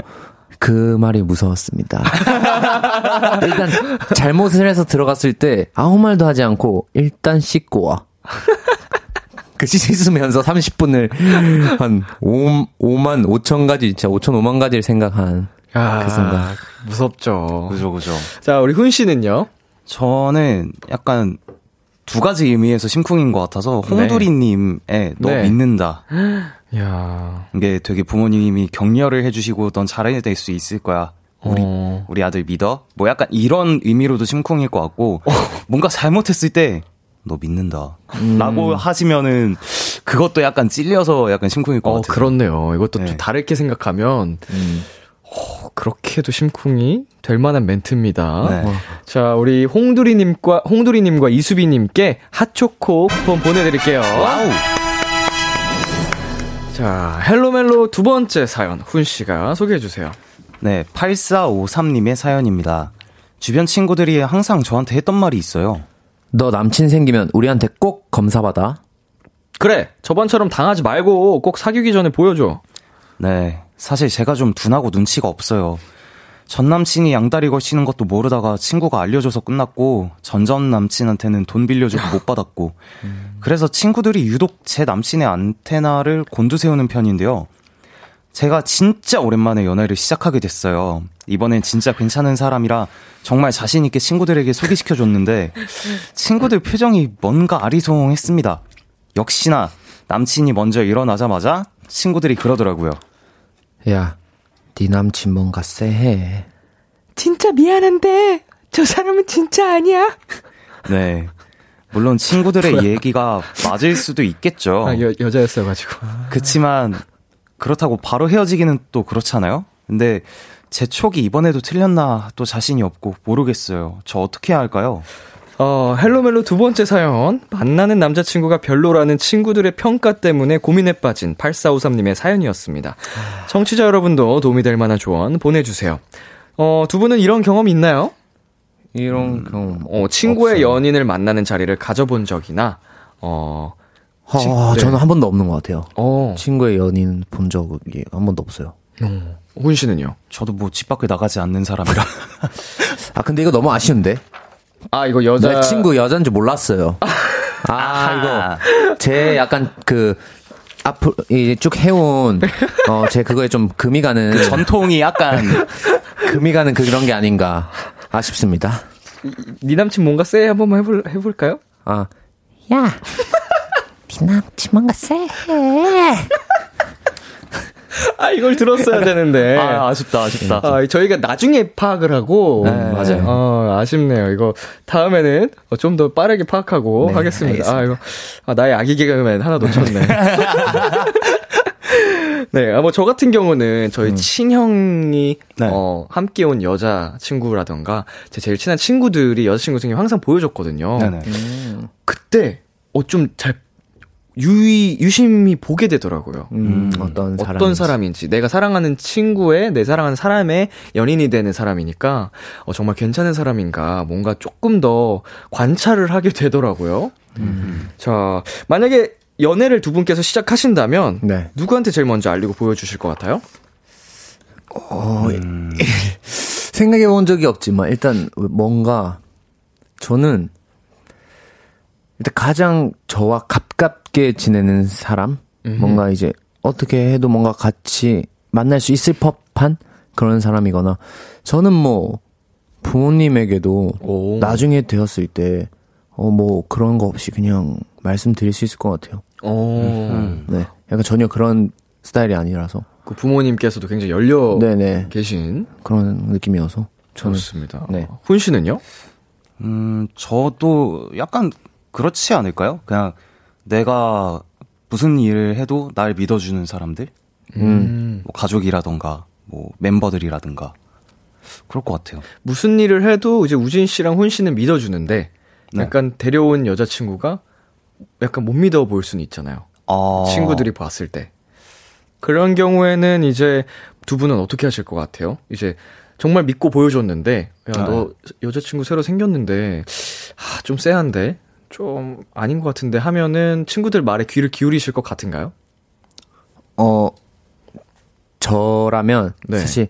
Speaker 1: 그 말이 무서웠습니다. 일단 잘못을 해서 들어갔을 때 아무 말도 하지 않고 일단 씻고 와. 그 씻으면서 30분을 한 5, 5만 5천 가지, 진짜 5천 5만 가지를 생각한
Speaker 2: 야,
Speaker 1: 그 순간.
Speaker 2: 무섭죠.
Speaker 3: 그죠 그죠.
Speaker 2: 자, 우리 훈 씨는요?
Speaker 3: 저는 약간 두 가지 의미에서 심쿵인 것 같아서 홍두리님의 너
Speaker 2: 네.
Speaker 3: 믿는다.
Speaker 2: 야,
Speaker 3: 이게 되게 부모님이 격려를 해주시고 넌 잘해낼 수 있을 거야. 우리
Speaker 2: 어.
Speaker 3: 우리 아들 믿어. 뭐 약간 이런 의미로도 심쿵일 것 같고 뭔가 잘못했을 때 너 믿는다.
Speaker 2: 음.
Speaker 3: 라고 하시면은 그것도 약간 찔려서 약간 심쿵일 것
Speaker 2: 어,
Speaker 3: 같아요.
Speaker 2: 그렇네요. 이것도 좀
Speaker 3: 네.
Speaker 2: 다르게 생각하면, 어, 그렇게도 심쿵이 될 만한 멘트입니다.
Speaker 3: 네.
Speaker 2: 자, 우리 홍두리님과, 홍두리님과 이수비님께 핫초코 쿠폰 보내드릴게요.
Speaker 3: 와우.
Speaker 2: 자, Hello Mello 두 번째 사연, 훈 씨가 소개해주세요.
Speaker 3: 네, 8453님의 사연입니다. 주변 친구들이 항상 저한테 했던 말이 있어요.
Speaker 1: 너 남친 생기면 우리한테 꼭 검사받아.
Speaker 2: 그래, 저번처럼 당하지 말고 꼭 사귀기 전에 보여줘.
Speaker 3: 네, 사실 제가 좀 둔하고 눈치가 없어요. 전 남친이 양다리 걸치는 것도 모르다가 친구가 알려줘서 끝났고 전전 남친한테는 돈 빌려주고 못 받았고 그래서 친구들이 유독 제 남친의 안테나를 곤두세우는 편인데요. 제가 진짜 오랜만에 연애를 시작하게 됐어요. 이번엔 진짜 괜찮은 사람이라 정말 자신 있게 친구들에게 소개시켜 줬는데 친구들 표정이 뭔가 아리송했습니다. 역시나 남친이 먼저 일어나자마자 친구들이 그러더라고요.
Speaker 1: 야, 네 남친 뭔가 쎄해.
Speaker 4: 진짜 미안한데 저 사람은 진짜 아니야.
Speaker 3: 네. 물론 친구들의 얘기가 맞을 수도 있겠죠.
Speaker 2: 아, 여, 여자였어가지고.
Speaker 3: 그치만 그렇다고 바로 헤어지기는 또 그렇잖아요. 근데 제 촉이 이번에도 틀렸나 또 자신이 없고 모르겠어요. 저 어떻게 해야 할까요?
Speaker 2: 어, 헬로멜로 두 번째 사연. 만나는 남자친구가 별로라는 친구들의 평가 때문에 고민에 빠진 8453님의 사연이었습니다. 청취자 여러분도 도움이 될 만한 조언 보내주세요. 어, 두 분은 이런 경험 있나요?
Speaker 1: 이런 경험.
Speaker 2: 어, 친구의
Speaker 1: 없어요.
Speaker 2: 연인을 만나는 자리를 가져본 적이나, 어, 친-
Speaker 1: 아,
Speaker 2: 네.
Speaker 1: 저는 한 번도 없는 것 같아요.
Speaker 2: 어,
Speaker 1: 친구의 연인 본 적이 한 번도 없어요.
Speaker 2: 어, 훈 씨는요?
Speaker 3: 저도 뭐 집 밖에 나가지 않는 사람이라.
Speaker 1: 아, 근데 이거 너무 아쉬운데?
Speaker 2: 아, 이거 여자.
Speaker 1: 내 친구 여잔 줄 몰랐어요. 아, 이거, 제 약간 그, 앞으로, 이쭉 해온, 어, 제 그거에 좀 금이 가는,
Speaker 3: 그 전통이 약간
Speaker 1: 금이 가는 그런 게 아닌가 아쉽습니다.
Speaker 2: 네 남친 뭔가 쎄 한 번만 해볼, 해볼까요?
Speaker 1: 아,
Speaker 5: 야, 네 남친 뭔가 쎄해.
Speaker 2: 아, 이걸 들었어야 되는데.
Speaker 3: 아, 아쉽다, 아쉽다.
Speaker 2: 아, 저희가 나중에 파악을 하고.
Speaker 3: 네,
Speaker 1: 맞아요.
Speaker 2: 어, 아쉽네요. 이거 다음에는 좀 더 빠르게 파악하고
Speaker 1: 네,
Speaker 2: 하겠습니다.
Speaker 1: 알겠습니다.
Speaker 2: 아, 이거 아, 나의 아기 개그맨 하나 놓쳤네. 네, 아, 뭐, 저 같은 경우는 저희 친형이,
Speaker 3: 네.
Speaker 2: 어, 함께 온 여자 친구라던가, 제 제일 친한 친구들이 여자친구 생기면 항상 보여줬거든요.
Speaker 3: 네네.
Speaker 2: 그때, 어, 좀 잘, 유의, 유심히 보게 되더라고요.
Speaker 1: 음, 어떤 사람.
Speaker 2: 어떤 사람인지 내가 사랑하는 친구의 내 사랑하는 사람의 연인이 되는 사람이니까 어, 정말 괜찮은 사람인가 뭔가 조금 더 관찰을 하게 되더라고요. 자 만약에 연애를 두 분께서 시작하신다면
Speaker 1: 네.
Speaker 2: 누구한테 제일 먼저 알리고 보여주실 것 같아요?
Speaker 1: 어, 생각해 본 적이 없지만, 일단 뭔가, 저는, 일단 가장 저와 가깝게 지내는 사람? 뭔가 이제, 어떻게 해도 뭔가 같이 만날 수 있을 법한 그런 사람이거나, 저는 뭐, 부모님에게도
Speaker 2: 오.
Speaker 1: 나중에 되었을 때, 어, 뭐, 그런 거 없이 그냥 말씀드릴 수 있을 것 같아요.
Speaker 2: 어,
Speaker 1: 네. 약간 전혀 그런 스타일이 아니라서.
Speaker 2: 그 부모님께서도 굉장히 열려
Speaker 1: 네네.
Speaker 2: 계신
Speaker 1: 그런 느낌이어서. 저는.
Speaker 2: 좋습니다.
Speaker 1: 네.
Speaker 2: 훈 씨는요?
Speaker 3: 음, 저도 약간 그렇지 않을까요? 그냥 내가 무슨 일을 해도 날 믿어주는 사람들?
Speaker 1: 음.
Speaker 3: 뭐 가족이라던가, 뭐 멤버들이라든가. 그럴 것 같아요.
Speaker 2: 무슨 일을 해도 이제 우진 씨랑 훈 씨는 믿어주는데
Speaker 3: 네.
Speaker 2: 약간 데려온 여자친구가 약간 못 믿어 보일 수는 있잖아요.
Speaker 3: 아,
Speaker 2: 친구들이 봤을 때. 그런 경우에는 이제 두 분은 어떻게 하실 것 같아요? 이제 정말 믿고 보여줬는데, 야,
Speaker 3: 아.
Speaker 2: 너 여자친구 새로 생겼는데, 아, 좀 쎄한데? 좀 아닌 것 같은데 하면은 친구들 말에 귀를 기울이실 것 같은가요?
Speaker 1: 어, 저라면,
Speaker 2: 네.
Speaker 1: 사실,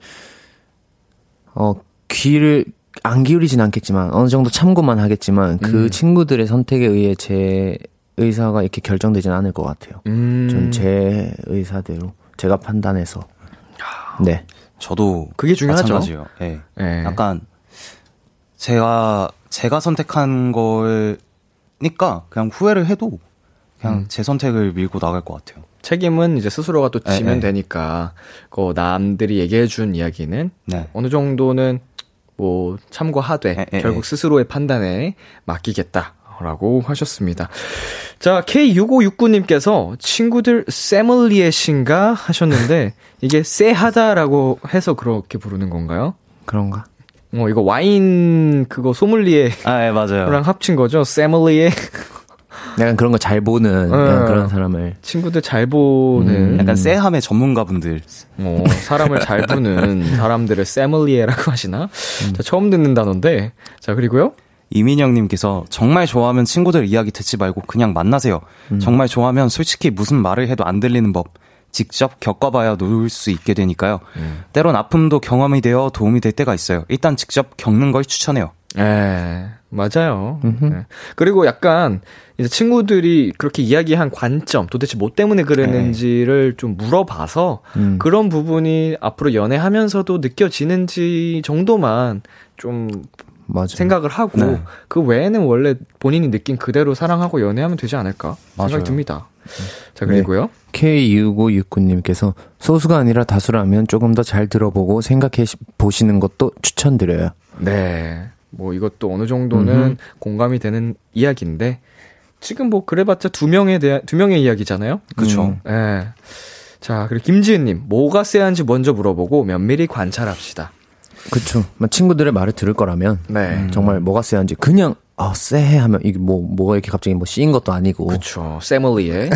Speaker 1: 어, 귀를 안 기울이진 않겠지만, 어느 정도 참고만 하겠지만, 그
Speaker 2: 음.
Speaker 1: 친구들의 선택에 의해 제 의사가 이렇게 결정되진 않을 것 같아요.
Speaker 2: 음.
Speaker 1: 전제 의사대로, 제가 판단해서. 네.
Speaker 3: 저도
Speaker 2: 그게 중요하죠.
Speaker 3: 예.
Speaker 2: 네.
Speaker 3: 약간 제가 제가 선택한 거 니까 그냥 후회를 해도 그냥
Speaker 2: 음.
Speaker 3: 제 선택을 밀고 나갈 것 같아요.
Speaker 2: 책임은 이제 스스로가 또
Speaker 3: 네,
Speaker 2: 지면
Speaker 3: 네.
Speaker 2: 되니까, 그 남들이 얘기해 준 이야기는
Speaker 3: 네.
Speaker 2: 어느 정도는 뭐 참고하되
Speaker 3: 에, 에,
Speaker 2: 결국
Speaker 3: 에.
Speaker 2: 스스로의 판단에 맡기겠다 라고 하셨습니다. 자, K6569님께서 친구들 세멀리에신가 하셨는데 이게 쎄하다라고 해서 그렇게 부르는 건가요?
Speaker 1: 그런가?
Speaker 2: 어, 이거 와인 그거 소믈리에랑
Speaker 3: 아, 예, 맞아요.
Speaker 2: 합친 거죠. 세멀리에
Speaker 1: 약간 그런 거 잘 보는, 약간
Speaker 2: 어.
Speaker 1: 그런 사람을.
Speaker 2: 친구들 잘 보는
Speaker 3: 약간 쎄함의 전문가분들.
Speaker 2: 어, 사람을 잘 보는 사람들을 세멀리에라고 하시나? 자, 처음 듣는 단어인데. 자, 그리고요.
Speaker 3: 이민영님께서 정말 좋아하면 친구들 이야기 듣지 말고 그냥 만나세요. 정말 좋아하면 솔직히 무슨 말을 해도 안 들리는 법. 직접 겪어봐야 놓을 수 있게 되니까요. 음. 때론 아픔도 경험이 되어 도움이 될 때가 있어요. 일단 직접 겪는 걸 추천해요.
Speaker 2: 예, 맞아요. 네. 그리고 약간 이제 친구들이 그렇게 이야기한 관점, 도대체 뭐 때문에 그랬는지를 네. 좀 물어봐서 음. 그런 부분이 앞으로 연애하면서도 느껴지는지 정도만 좀 맞아요. 생각을 하고 네. 그 외에는 원래 본인이 느낀 그대로 사랑하고 연애하면 되지 않을까 생각이 맞아요. 듭니다. 자 그리고요. 네.
Speaker 1: K6569님께서 소수가 아니라 다수라면 조금 더 잘 들어보고 생각해 보시는 것도 추천드려요.
Speaker 2: 네. 뭐 이것도 어느 정도는 음흠. 공감이 되는 이야기인데 지금 뭐 그래봤자 두 명에 대한 두 명의 이야기잖아요.
Speaker 3: 그렇죠. 음.
Speaker 2: 네. 자 그리고 김지은님 뭐가 쎄한지 먼저 물어보고 면밀히 관찰합시다.
Speaker 1: 그렇죠. 친구들의 말을 들을 거라면 네. 정말 뭐가 쎄한지 그냥 아 쎄해 하면 이게 뭐 뭐가 이렇게 갑자기 뭐 씌인 것도 아니고.
Speaker 2: 그렇죠. 세멀리에.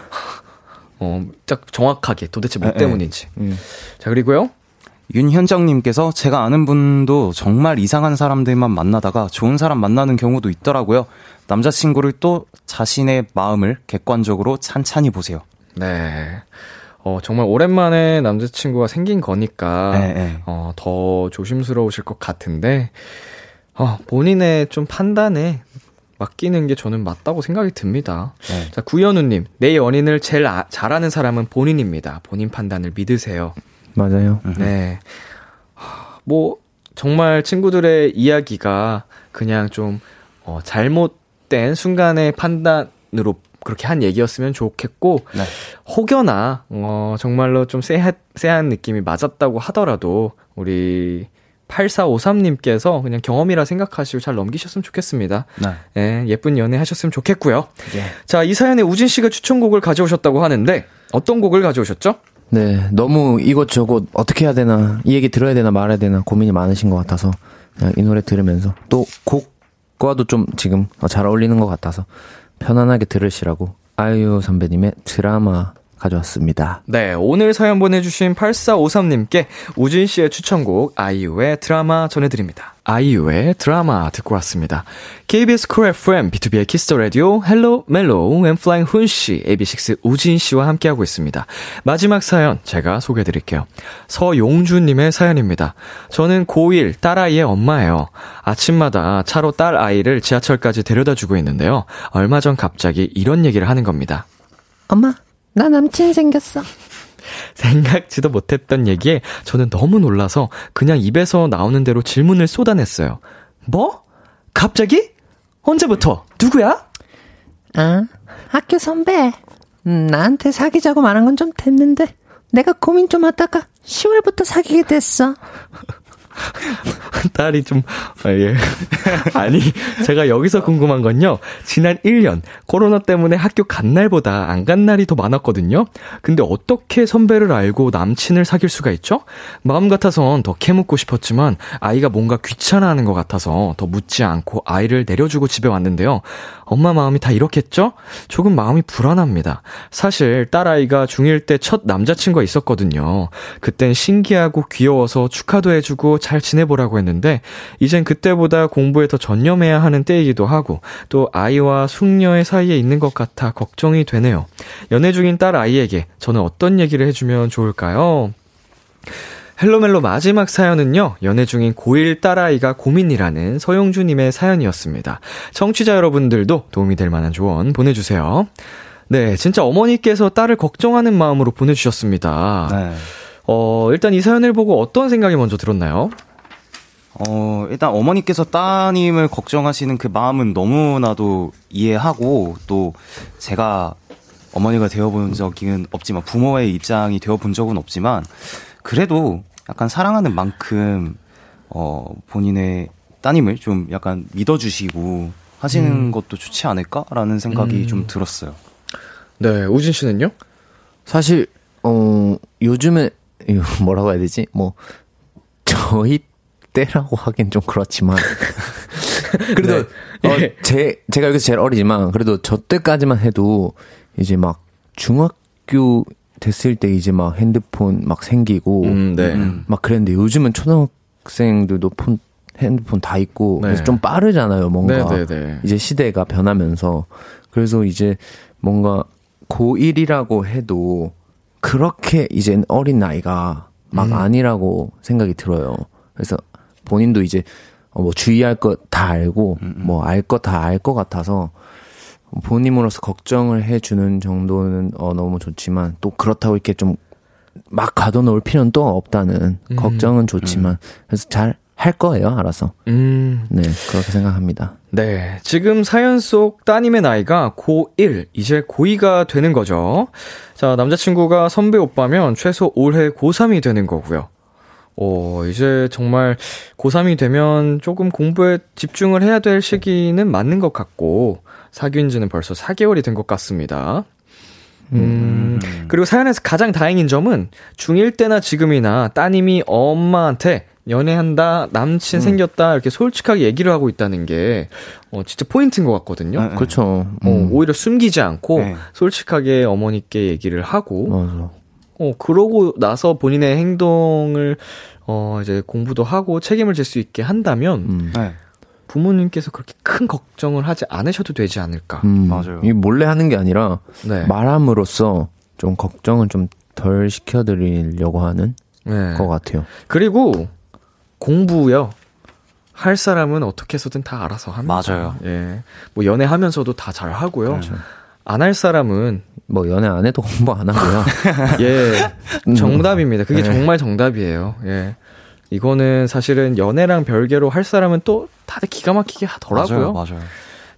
Speaker 2: 어, 딱 정확하게 도대체 뭐. 때문인지. 음. 자 그리고요.
Speaker 3: 윤현정님께서 제가 아는 분도 정말 이상한 사람들만 만나다가 좋은 사람 만나는 경우도 있더라고요. 남자친구를 또 자신의 마음을 객관적으로 찬찬히 보세요.
Speaker 2: 네. 어, 정말 오랜만에 남자친구가 생긴 거니까, 네, 네. 어, 더 조심스러우실 것 같은데, 어, 본인의 좀 판단에 맡기는 게 저는 맞다고 생각이 듭니다. 네. 자, 구현우님, 내 연인을 제일 아, 잘하는 사람은 본인입니다. 본인 판단을 믿으세요.
Speaker 1: 맞아요.
Speaker 2: 네. 뭐, 정말 친구들의 이야기가 그냥 좀, 어, 잘못된 순간의 판단으로 그렇게 한 얘기였으면 좋겠고, 네. 혹여나, 어, 정말로 좀 쎄한, 쎄한 느낌이 맞았다고 하더라도, 우리 8453님께서 그냥 경험이라 생각하시고 잘 넘기셨으면 좋겠습니다. 네. 예, 예쁜 연애 하셨으면 좋겠고요. 예. 자, 이 사연에 우진 씨가 추천곡을 가져오셨다고 하는데, 어떤 곡을 가져오셨죠?
Speaker 1: 네, 너무 이것저것 어떻게 해야 되나, 이 얘기 들어야 되나 말아야 되나 고민이 많으신 것 같아서 그냥 이 노래 들으면서 또 곡과도 좀 지금 잘 어울리는 것 같아서 편안하게 들으시라고 아이유 선배님의 드라마 가져왔습니다.
Speaker 2: 네, 오늘 사연 보내주신 8453님께 우진 씨의 추천곡 아이유의 드라마 전해드립니다. 아이유의 드라마 듣고 왔습니다. KBS 쿨 FM, B2B의 키스터 라디오, 헬로 멜로우, 엠플라잉 훈 씨, AB6 우진 씨와 함께하고 있습니다. 마지막 사연 제가 소개해드릴게요. 서용주님의 사연입니다. 저는 고1 딸아이의 엄마예요. 아침마다 차로 딸 아이를 지하철까지 데려다 주고 있는데요. 얼마 전 갑자기 이런 얘기를 하는 겁니다.
Speaker 4: 엄마, 나 남친 생겼어.
Speaker 2: 생각지도 못했던 얘기에 저는 너무 놀라서 그냥 입에서 나오는 대로 질문을 쏟아냈어요. 뭐? 갑자기? 언제부터? 누구야?
Speaker 4: 아, 학교 선배. 음, 나한테 사귀자고 말한 건 좀 됐는데 내가 고민 좀 하다가 10월부터 사귀게 됐어.
Speaker 2: 딸이 좀, 아, 예. 아니, 제가 여기서 궁금한 건요. 지난 1년, 코로나 때문에 학교 간 날보다 안 간 날이 더 많았거든요. 근데 어떻게 선배를 알고 남친을 사귈 수가 있죠? 마음 같아선 더 캐묻고 싶었지만, 아이가 뭔가 귀찮아하는 것 같아서 더 묻지 않고 아이를 내려주고 집에 왔는데요. 엄마 마음이 다 이렇겠죠? 조금 마음이 불안합니다. 사실, 딸아이가 중1 때 첫 남자친구가 있었거든요. 그땐 신기하고 귀여워서 축하도 해주고 잘 지내보라고 했는데 이젠 그때보다 공부에 더 전념해야 하는 때이기도 하고 또 아이와 숙녀의 사이에 있는 것 같아 걱정이 되네요. 연애 중인 딸 아이에게 저는 어떤 얘기를 해주면 좋을까요? 헬로멜로 마지막 사연은요, 연애 중인 고1 딸아이가 고민이라는 서용주님의 사연이었습니다. 청취자 여러분들도 도움이 될 만한 조언 보내주세요. 네, 진짜 어머니께서 딸을 걱정하는 마음으로 보내주셨습니다. 네. 어, 일단 이 사연을 보고 어떤 생각이 먼저 들었나요?
Speaker 3: 어, 일단 어머니께서 따님을 걱정하시는 그 마음은 너무나도 이해하고 또 제가 어머니가 되어본 적은 없지만 부모의 입장이 되어본 적은 없지만 그래도 약간 사랑하는 만큼 어, 본인의 따님을 좀 약간 믿어주시고 하시는 음. 것도 좋지 않을까라는 생각이 음. 좀 들었어요.
Speaker 2: 네, 우진 씨는요?
Speaker 1: 사실 어 요즘에 뭐라고 해야 되지? 뭐 저희 때라고 하긴 좀 그렇지만 그래도 네. 어, 예. 제 제가 여기서 제일 어리지만 그래도 저 때까지만 해도 이제 막 중학교 됐을 때 이제 막 핸드폰 막 생기고 음, 네. 막 그랬는데 요즘은 초등학생들도 폰 핸드폰 다 있고 네. 그래서 좀 빠르잖아요 뭔가 네, 네, 네. 이제 시대가 변하면서 그래서 이제 뭔가 고1이라고 해도 그렇게 이제 어린 나이가 막
Speaker 2: 음.
Speaker 1: 아니라고 생각이 들어요. 그래서 본인도 이제 어, 뭐 주의할 것 다 알고 뭐 알 것 다 알 것 같아서 본인으로서 걱정을 해주는 정도는 어, 너무 좋지만 또 그렇다고 이렇게 좀 막 가둬놓을 필요는 또 없다는
Speaker 2: 음.
Speaker 1: 걱정은 좋지만 그래서 잘 할 거예요 알아서
Speaker 2: 음.
Speaker 1: 네 그렇게 생각합니다
Speaker 2: 네. 지금 사연 속 따님의 나이가 고1, 이제 고2가 되는 거죠. 자, 남자친구가 선배 오빠면 최소 올해 고3이 되는 거고요. 어, 이제 정말 고3이 되면 조금 공부에 집중을 해야 될 시기는 맞는 것 같고, 사귄 지는 벌써 4개월이 된 것 같습니다. 음, 그리고 사연에서 가장 다행인 점은 중1 때나 지금이나 따님이 엄마한테 연애한다, 남친 생겼다, 이렇게 솔직하게 얘기를 하고 있다는 게, 어, 진짜 포인트인 것 같거든요.
Speaker 3: 네, 네.
Speaker 1: 그렇죠
Speaker 2: 어, 오히려 숨기지 않고,
Speaker 3: 네.
Speaker 2: 솔직하게 어머니께 얘기를 하고,
Speaker 1: 맞아
Speaker 2: 어, 그러고 나서 본인의 행동을, 어, 이제 공부도 하고 책임을 질 수 있게 한다면,
Speaker 1: 음.
Speaker 3: 네.
Speaker 2: 부모님께서 그렇게 큰 걱정을 하지 않으셔도 되지 않을까.
Speaker 1: 음,
Speaker 3: 맞아요.
Speaker 1: 이 몰래 하는 게 아니라
Speaker 2: 네.
Speaker 1: 말함으로써 좀 걱정을 좀덜 시켜드리려고 하는
Speaker 2: 네.
Speaker 1: 것 같아요.
Speaker 2: 그리고 공부요. 할 사람은 어떻게 해서든 다 알아서 합니다.
Speaker 3: 맞아요.
Speaker 2: 예. 뭐 연애하면서도 다 잘 하고요.
Speaker 1: 그렇죠.
Speaker 2: 안할 사람은
Speaker 1: 뭐 연애 안 해도 공부 안 하고요.
Speaker 2: 예.
Speaker 1: 음.
Speaker 2: 정답입니다. 그게
Speaker 1: 네.
Speaker 2: 정말 정답이에요. 예. 이거는 사실은 연애랑 별개로 할 사람은 또 다들 기가 막히게 하더라고요.
Speaker 3: 맞아요. 맞아요.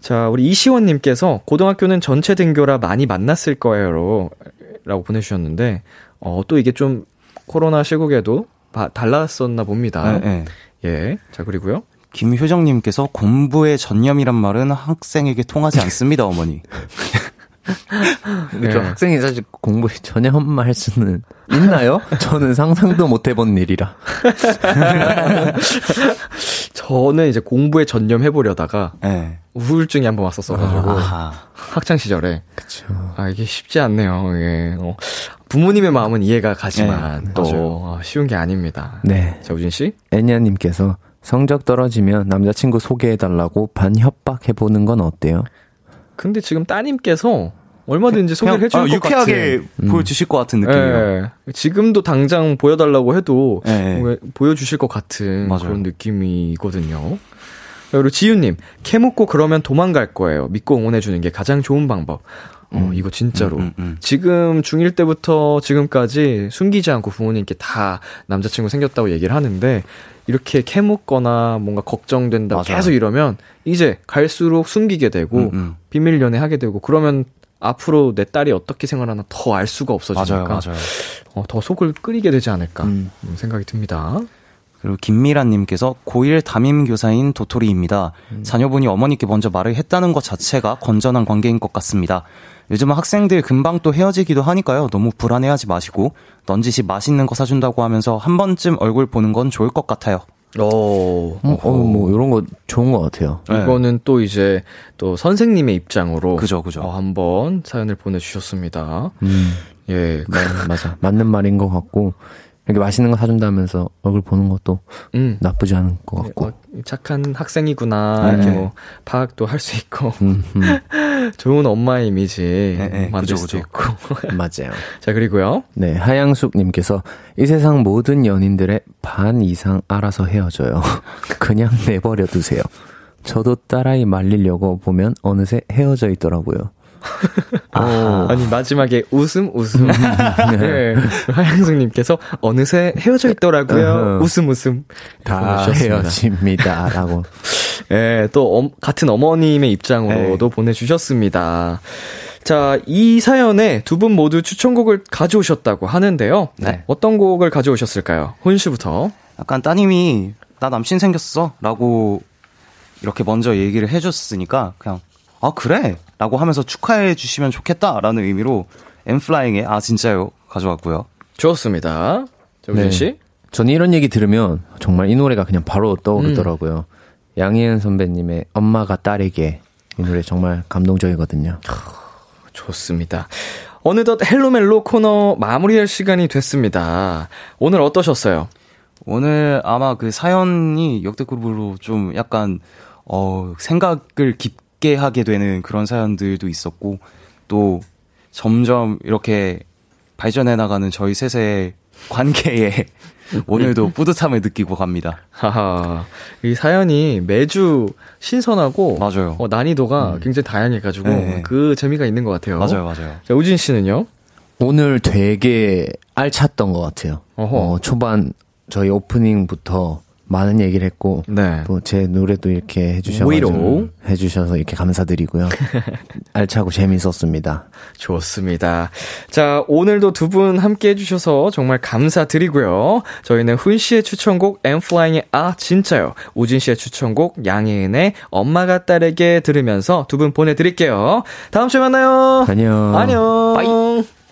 Speaker 2: 자, 우리 이시원 님께서 고등학교는 전체 등교라 많이 만났을 거예요. 라고 보내 주셨는데, 어, 또 이게 좀 코로나 시국에도 바- 달랐었나 봅니다.
Speaker 3: 네, 네.
Speaker 2: 예. 자, 그리고요.
Speaker 3: 김효정님께서 공부에 전념이란 말은 학생에게 통하지 않습니다, 어머니.
Speaker 1: 그렇죠.
Speaker 2: 네.
Speaker 1: 학생이 사실 공부에 전혀 할 수는 있나요? 저는 상상도 못 해본 일이라.
Speaker 2: 저는 이제 공부에 전념해 보려다가
Speaker 3: 네.
Speaker 2: 우울증이 한번 왔었어가지고,
Speaker 3: 아하.
Speaker 2: 학창 시절에.
Speaker 1: 그렇죠.
Speaker 2: 아, 이게 쉽지 않네요. 예. 어, 부모님의 마음은 이해가 가지만,
Speaker 3: 네,
Speaker 2: 또. 어, 쉬운 게 아닙니다.
Speaker 1: 네.
Speaker 2: 자, 우진 씨?
Speaker 1: 애니아님께서 성적 떨어지면 남자친구 소개해달라고 반 협박해보는 건 어때요?
Speaker 2: 근데 지금 따님께서 얼마든지 소개를
Speaker 3: 그냥,
Speaker 2: 해줄
Speaker 3: 아,
Speaker 2: 것
Speaker 3: 유쾌하게
Speaker 2: 같은.
Speaker 3: 보여주실 것 같은 느낌이에요.
Speaker 2: 예. 지금도 당장 보여달라고 해도
Speaker 3: 예, 예.
Speaker 2: 왜 보여주실 것 같은
Speaker 3: 맞아요.
Speaker 2: 그런 느낌이거든요. 그리고 지유님, 캐 묻고 그러면 도망갈 거예요. 믿고 응원해주는 게 가장 좋은 방법. 어, 이거 진짜로.
Speaker 3: 음, 음, 음.
Speaker 2: 지금 중1 때부터 지금까지 숨기지 않고 부모님께 다 남자친구 생겼다고 얘기를 하는데, 이렇게 캐묻거나 뭔가 걱정된다
Speaker 3: 맞아요.
Speaker 2: 계속 이러면, 이제 갈수록 숨기게 되고,
Speaker 3: 음, 음.
Speaker 2: 비밀 연애하게 되고, 그러면 앞으로 내 딸이 어떻게 생활하나 더 알 수가 없어지니까,
Speaker 3: 맞아요, 맞아요.
Speaker 2: 어, 더 속을 끓이게 되지 않을까,
Speaker 1: 음.
Speaker 2: 음, 생각이 듭니다.
Speaker 3: 그리고 김미란님께서 고1 담임교사인 도토리입니다. 자녀분이 어머니께 먼저 말을 했다는 것 자체가 건전한 관계인 것 같습니다. 요즘은 학생들 금방 또 헤어지기도 하니까요. 너무 불안해하지 마시고 넌지시 맛있는 거 사준다고 하면서 한 번쯤 얼굴 보는 건 좋을 것 같아요.
Speaker 2: 어,
Speaker 1: 어, 어, 뭐, 이런 거 좋은 것 같아요.
Speaker 3: 네.
Speaker 2: 이거는 또 이제 또 선생님의 입장으로
Speaker 3: 그죠, 그죠.
Speaker 2: 어, 한번 사연을 보내주셨습니다.
Speaker 1: 음,
Speaker 2: 예,
Speaker 1: 네, 맞아. 맞는 말인 것 같고, 이렇게 맛있는 거 사준다면서 얼굴 보는 것도
Speaker 2: 음,
Speaker 1: 나쁘지 않은 것 같고.
Speaker 2: 어, 착한 학생이구나 이렇게
Speaker 3: 네.
Speaker 2: 뭐 파악도 할 수 있고
Speaker 1: 음, 음,
Speaker 2: 좋은 엄마의 이미지
Speaker 3: 네, 네,
Speaker 2: 만들
Speaker 3: 그죠.
Speaker 2: 있고.
Speaker 1: 맞아요.
Speaker 2: 자 그리고요.
Speaker 1: 네, 하양숙님께서 이 세상 모든 연인들의 반 이상 알아서 헤어져요. 그냥 내버려 두세요. 저도 딸아이 말리려고 보면 어느새 헤어져 있더라고요. 어,
Speaker 2: 아니 마지막에 웃음 웃음. 네. 하양숙님께서 어느새 헤어져 있더라고요.
Speaker 1: 어허.
Speaker 2: 웃음 웃음.
Speaker 1: 다
Speaker 2: 보내주셨습니다.
Speaker 1: 헤어집니다. 라고.
Speaker 2: 예, 또 엄- 같은 어머님의 입장으로도 보내주셨습니다. 자, 이 사연에 두 분 모두 추천곡을 가져오셨다고 하는데요.
Speaker 3: 네.
Speaker 2: 어떤 곡을 가져오셨을까요? 훈 씨부터.
Speaker 3: 약간 따님이 나 남친 생겼어 라고 이렇게 먼저 얘기를 해줬으니까 그냥 아 그래 라고 하면서 축하해 주시면 좋겠다라는 의미로 엠플라잉의 아 진짜요 가져왔고요.
Speaker 2: 좋습니다. 자, 우진
Speaker 1: 네.
Speaker 2: 씨.
Speaker 1: 전 이런 얘기 들으면 정말 이 노래가 그냥 바로 떠오르더라고요. 양희은 선배님의 엄마가 딸에게 이 노래 정말 감동적이거든요.
Speaker 2: 좋습니다. 어느덧 헬로멜로 코너 마무리할 시간이 됐습니다. 오늘 어떠셨어요?
Speaker 3: 오늘 아마 그 사연이 역대급으로 좀 약간 어 생각을 깊 게 하게 되는 그런 사연들도 있었고 또 점점 이렇게 발전해 나가는 저희 셋의 관계에 오늘도 뿌듯함을 느끼고 갑니다.
Speaker 2: 하하. 이 사연이 매주 신선하고
Speaker 3: 맞아요.
Speaker 2: 어, 난이도가 음. 굉장히 다양해가지고 네. 그 재미가 있는 것 같아요.
Speaker 3: 맞아요, 맞아요.
Speaker 2: 자, 우진 씨는요?
Speaker 1: 오늘 되게 알찼던 것 같아요. 어, 초반 저희 오프닝부터 많은 얘기를 했고 네. 또제 노래도 이렇게 해주셔서 해주셔서 이렇게 감사드리고요. 알차고 재밌었습니다.
Speaker 2: 좋습니다. 자 오늘도 두 분 함께 해주셔서 정말 감사드리고요. 저희는 훈 씨의 추천곡 엠플라잉의 아 진짜요, 우진 씨의 추천곡 양혜은의 엄마가 딸에게 들으면서 두 분 보내드릴게요. 다음 주에 만나요.
Speaker 1: 안녕.
Speaker 2: 안녕. 바이.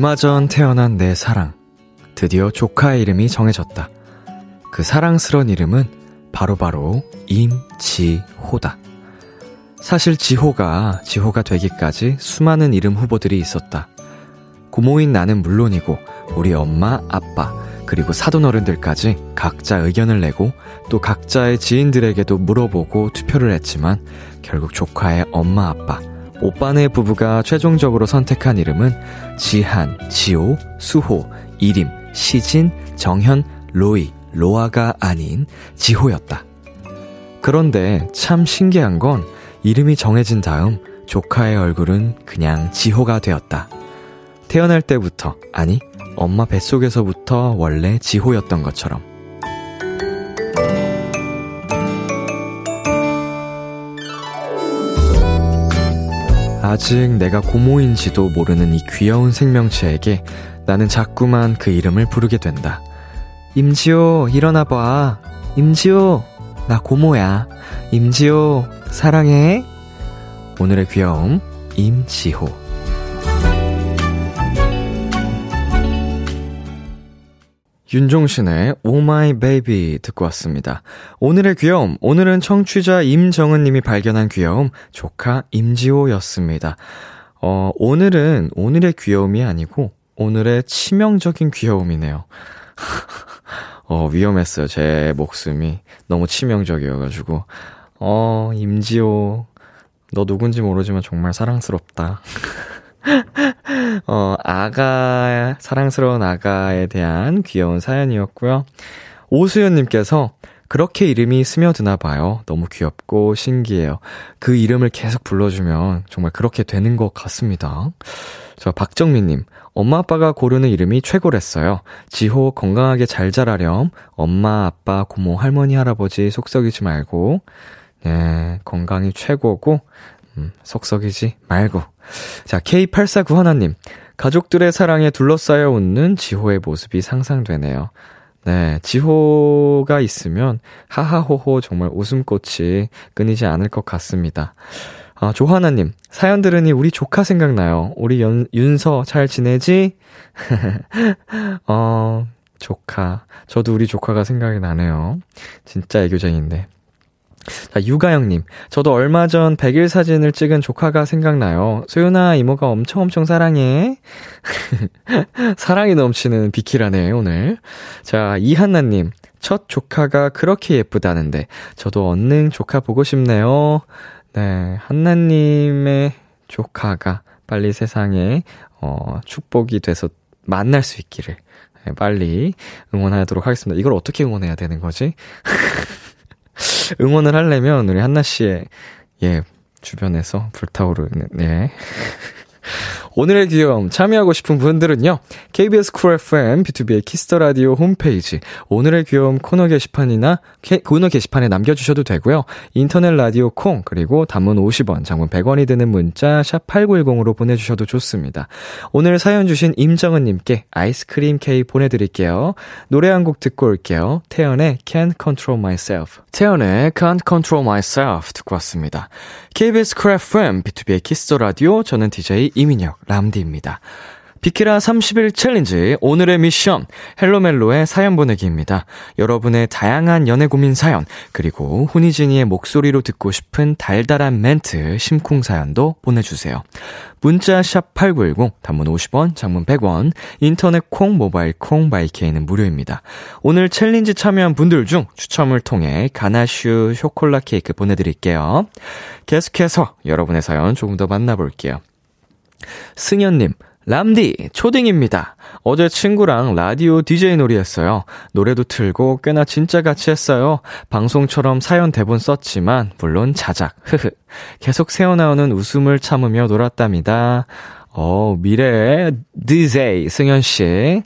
Speaker 2: 얼마 전 태어난 내 사랑. 드디어 조카의 이름이 정해졌다. 그 사랑스런 이름은 바로바로 바로 임지호다. 사실 지호가 지호가 되기까지 수많은 이름 후보들이 있었다. 고모인 나는 물론이고 우리 엄마, 아빠, 그리고 사돈 어른들까지 각자 의견을 내고 또 각자의 지인들에게도 물어보고 투표를 했지만 결국 조카의 엄마, 아빠, 오빠네 부부가 최종적으로 선택한 이름은 지한, 지호, 수호, 이림, 시진, 정현, 로이, 로아가 아닌 지호였다. 그런데 참 신기한 건 이름이 정해진 다음 조카의 얼굴은 그냥 지호가 되었다. 태어날 때부터, 아니, 엄마 뱃속에서부터 원래 지호였던 것처럼. 아직 내가 고모인지도 모르는 이 귀여운 생명체에게 나는 자꾸만 그 이름을 부르게 된다. 임지호, 일어나봐. 임지호, 나 고모야. 임지호, 사랑해. 오늘의 귀여움, 임지호. 윤종신의 Oh My Baby 듣고 왔습니다. 오늘의 귀여움, 오늘은 청취자 임정은 님이 발견한 귀여움, 조카 임지호였습니다. 어, 오늘은 오늘의 귀여움이 아니고 오늘의 치명적인 귀여움이네요. 어, 위험했어요. 제 목숨이 너무 치명적이어가지고. 어, 임지호, 너 누군지 모르지만 정말 사랑스럽다. 어, 아가, 사랑스러운 아가에 대한 귀여운 사연이었고요. 오수연님께서 그렇게 이름이 스며드나 봐요. 너무 귀엽고 신기해요. 그 이름을 계속 불러주면 정말 그렇게 되는 것 같습니다. 저 박정민님, 엄마 아빠가 고르는 이름이 최고랬어요. 지호 건강하게 잘 자라렴. 엄마, 아빠, 고모, 할머니, 할아버지 속썩이지 말고. 네, 건강이 최고고, 음, 속썩이지 말고. 자, K8491 하나님. 가족들의 사랑에 둘러싸여 웃는 지호의 모습이 상상되네요. 네, 지호가 있으면 하하호호 정말 웃음꽃이 끊이지 않을 것 같습니다. 아, 조하나님, 사연 들으니 우리 조카 생각나요. 우리 연, 윤서 잘 지내지? 어, 조카. 저도 우리 조카가 생각이 나네요. 진짜 애교쟁인데. 자, 유가영님. 저도 얼마 전 100일 사진을 찍은 조카가 생각나요. 소연아, 이모가 엄청 엄청 사랑해. 사랑이 넘치는 비키라네, 오늘. 자, 이한나님. 첫 조카가 그렇게 예쁘다는데, 저도 얼른 조카 보고 싶네요. 네, 한나님의 조카가 빨리 세상에, 어, 축복이 돼서 만날 수 있기를. 네, 빨리 응원하도록 하겠습니다. 이걸 어떻게 응원해야 되는 거지? 응원을 하려면 우리 한나 씨의 예 주변에서 불타오르는 예 오늘의 귀여움 참여하고 싶은 분들은요. KBS 쿨 FM B2B의 키스터 라디오 홈페이지 오늘의 귀여움 코너 게시판이나 게, 코너 게시판에 남겨 주셔도 되고요. 인터넷 라디오 콩 그리고 단문 50원, 장문 100원이 드는 문자 샵 8910으로 보내 주셔도 좋습니다. 오늘 사연 주신 임정은 님께 아이스크림 케이크 보내 드릴게요. 노래 한 곡 듣고 올게요. 태연의 Can't Control Myself. 태연의 Can't Control Myself 듣고 왔습니다. KBS 쿨 FM B2B의 키스터 라디오 저는 DJ 이민혁 람디입니다. 비키라 30일 챌린지 오늘의 미션 Hello Mello의 사연 보내기입니다. 여러분의 다양한 연애 고민 사연 그리고 훈이진이의 목소리로 듣고 싶은 달달한 멘트 심쿵 사연도 보내주세요. 문자 샵 8910 단문 50원 장문 100원 인터넷 콩 모바일 콩 my K는 무료입니다. 오늘 챌린지 참여한 분들 중 추첨을 통해 가나슈 쇼콜라 케이크 보내드릴게요. 계속해서 여러분의 사연 조금 더 만나볼게요. 승현님 람디, 초딩입니다. 어제 친구랑 라디오 DJ 놀이 했어요. 노래도 틀고 꽤나 진짜 같이 했어요. 방송처럼 사연 대본 썼지만, 물론 자작. 흐흐. 계속 새어나오는 웃음을 참으며 놀았답니다. 어, 미래의 DJ, 승현씨.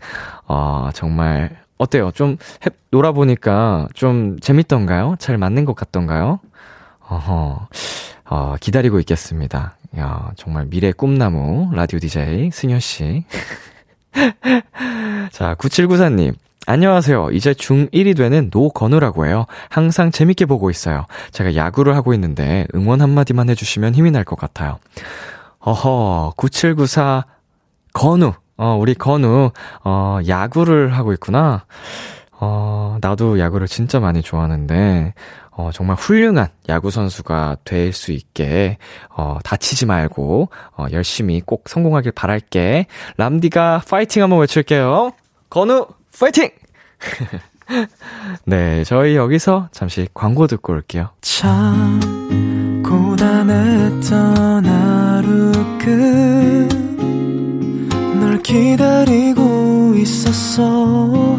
Speaker 2: 어, 정말, 어때요? 좀, 해, 놀아보니까 좀 재밌던가요? 잘 맞는 것 같던가요? 어허, 어, 기다리고 있겠습니다. 야, 정말 미래 꿈나무 라디오 DJ 승현 씨. 자, 9794님. 안녕하세요. 이제 중1이 되는 노건우라고 해요. 항상 재밌게 보고 있어요. 제가 야구를 하고 있는데 응원 한마디만 해주시면 힘이 날 것 같아요. 어허, 9794 건우. 어, 우리 건우, 어, 야구를 하고 있구나. 어, 나도 야구를 진짜 많이 좋아하는데, 어, 정말 훌륭한 야구선수가 될 수 있게, 어, 다치지 말고, 어, 열심히 꼭 성공하길 바랄게. 람디가 파이팅 한번 외칠게요. 건우, 파이팅! 네, 저희 여기서 잠시 광고 듣고 올게요. 참, 고단했던 하루 끝, 널 기다리고 있었어,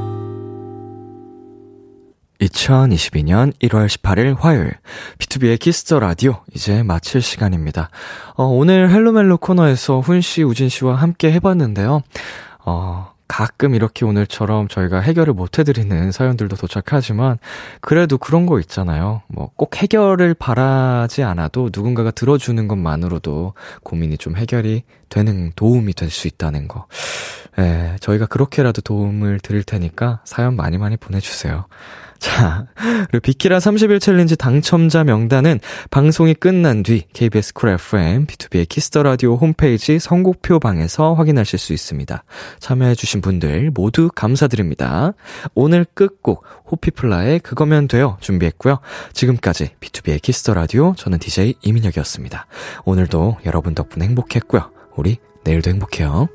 Speaker 2: 2022년 1월 18일 화요일 B2B의 키스터 라디오 이제 마칠 시간입니다. 어, 오늘 Hello Mello 코너에서 훈 씨, 우진 씨와 함께 해봤는데요. 어, 가끔 이렇게 오늘처럼 저희가 해결을 못 해드리는 사연들도 도착하지만 그래도 그런 거 있잖아요. 뭐 꼭 해결을 바라지 않아도 누군가가 들어주는 것만으로도 고민이 좀 해결이 되는 도움이 될 수 있다는 거. 예, 저희가 그렇게라도 도움을 드릴 테니까 사연 많이 많이 보내주세요. 자, 그리고 비키라 30일 챌린지 당첨자 명단은 방송이 끝난 뒤 KBS 쿨 FM, B2B의 키스터 라디오 홈페이지 선곡표 방에서 확인하실 수 있습니다. 참여해주신 분들 모두 감사드립니다. 오늘 끝곡 호피폴라의 그거면 돼요 준비했고요. 지금까지 B2B의 키스터 라디오 저는 DJ 이민혁이었습니다. 오늘도 여러분 덕분에 행복했고요. 우리 내일도 행복해요.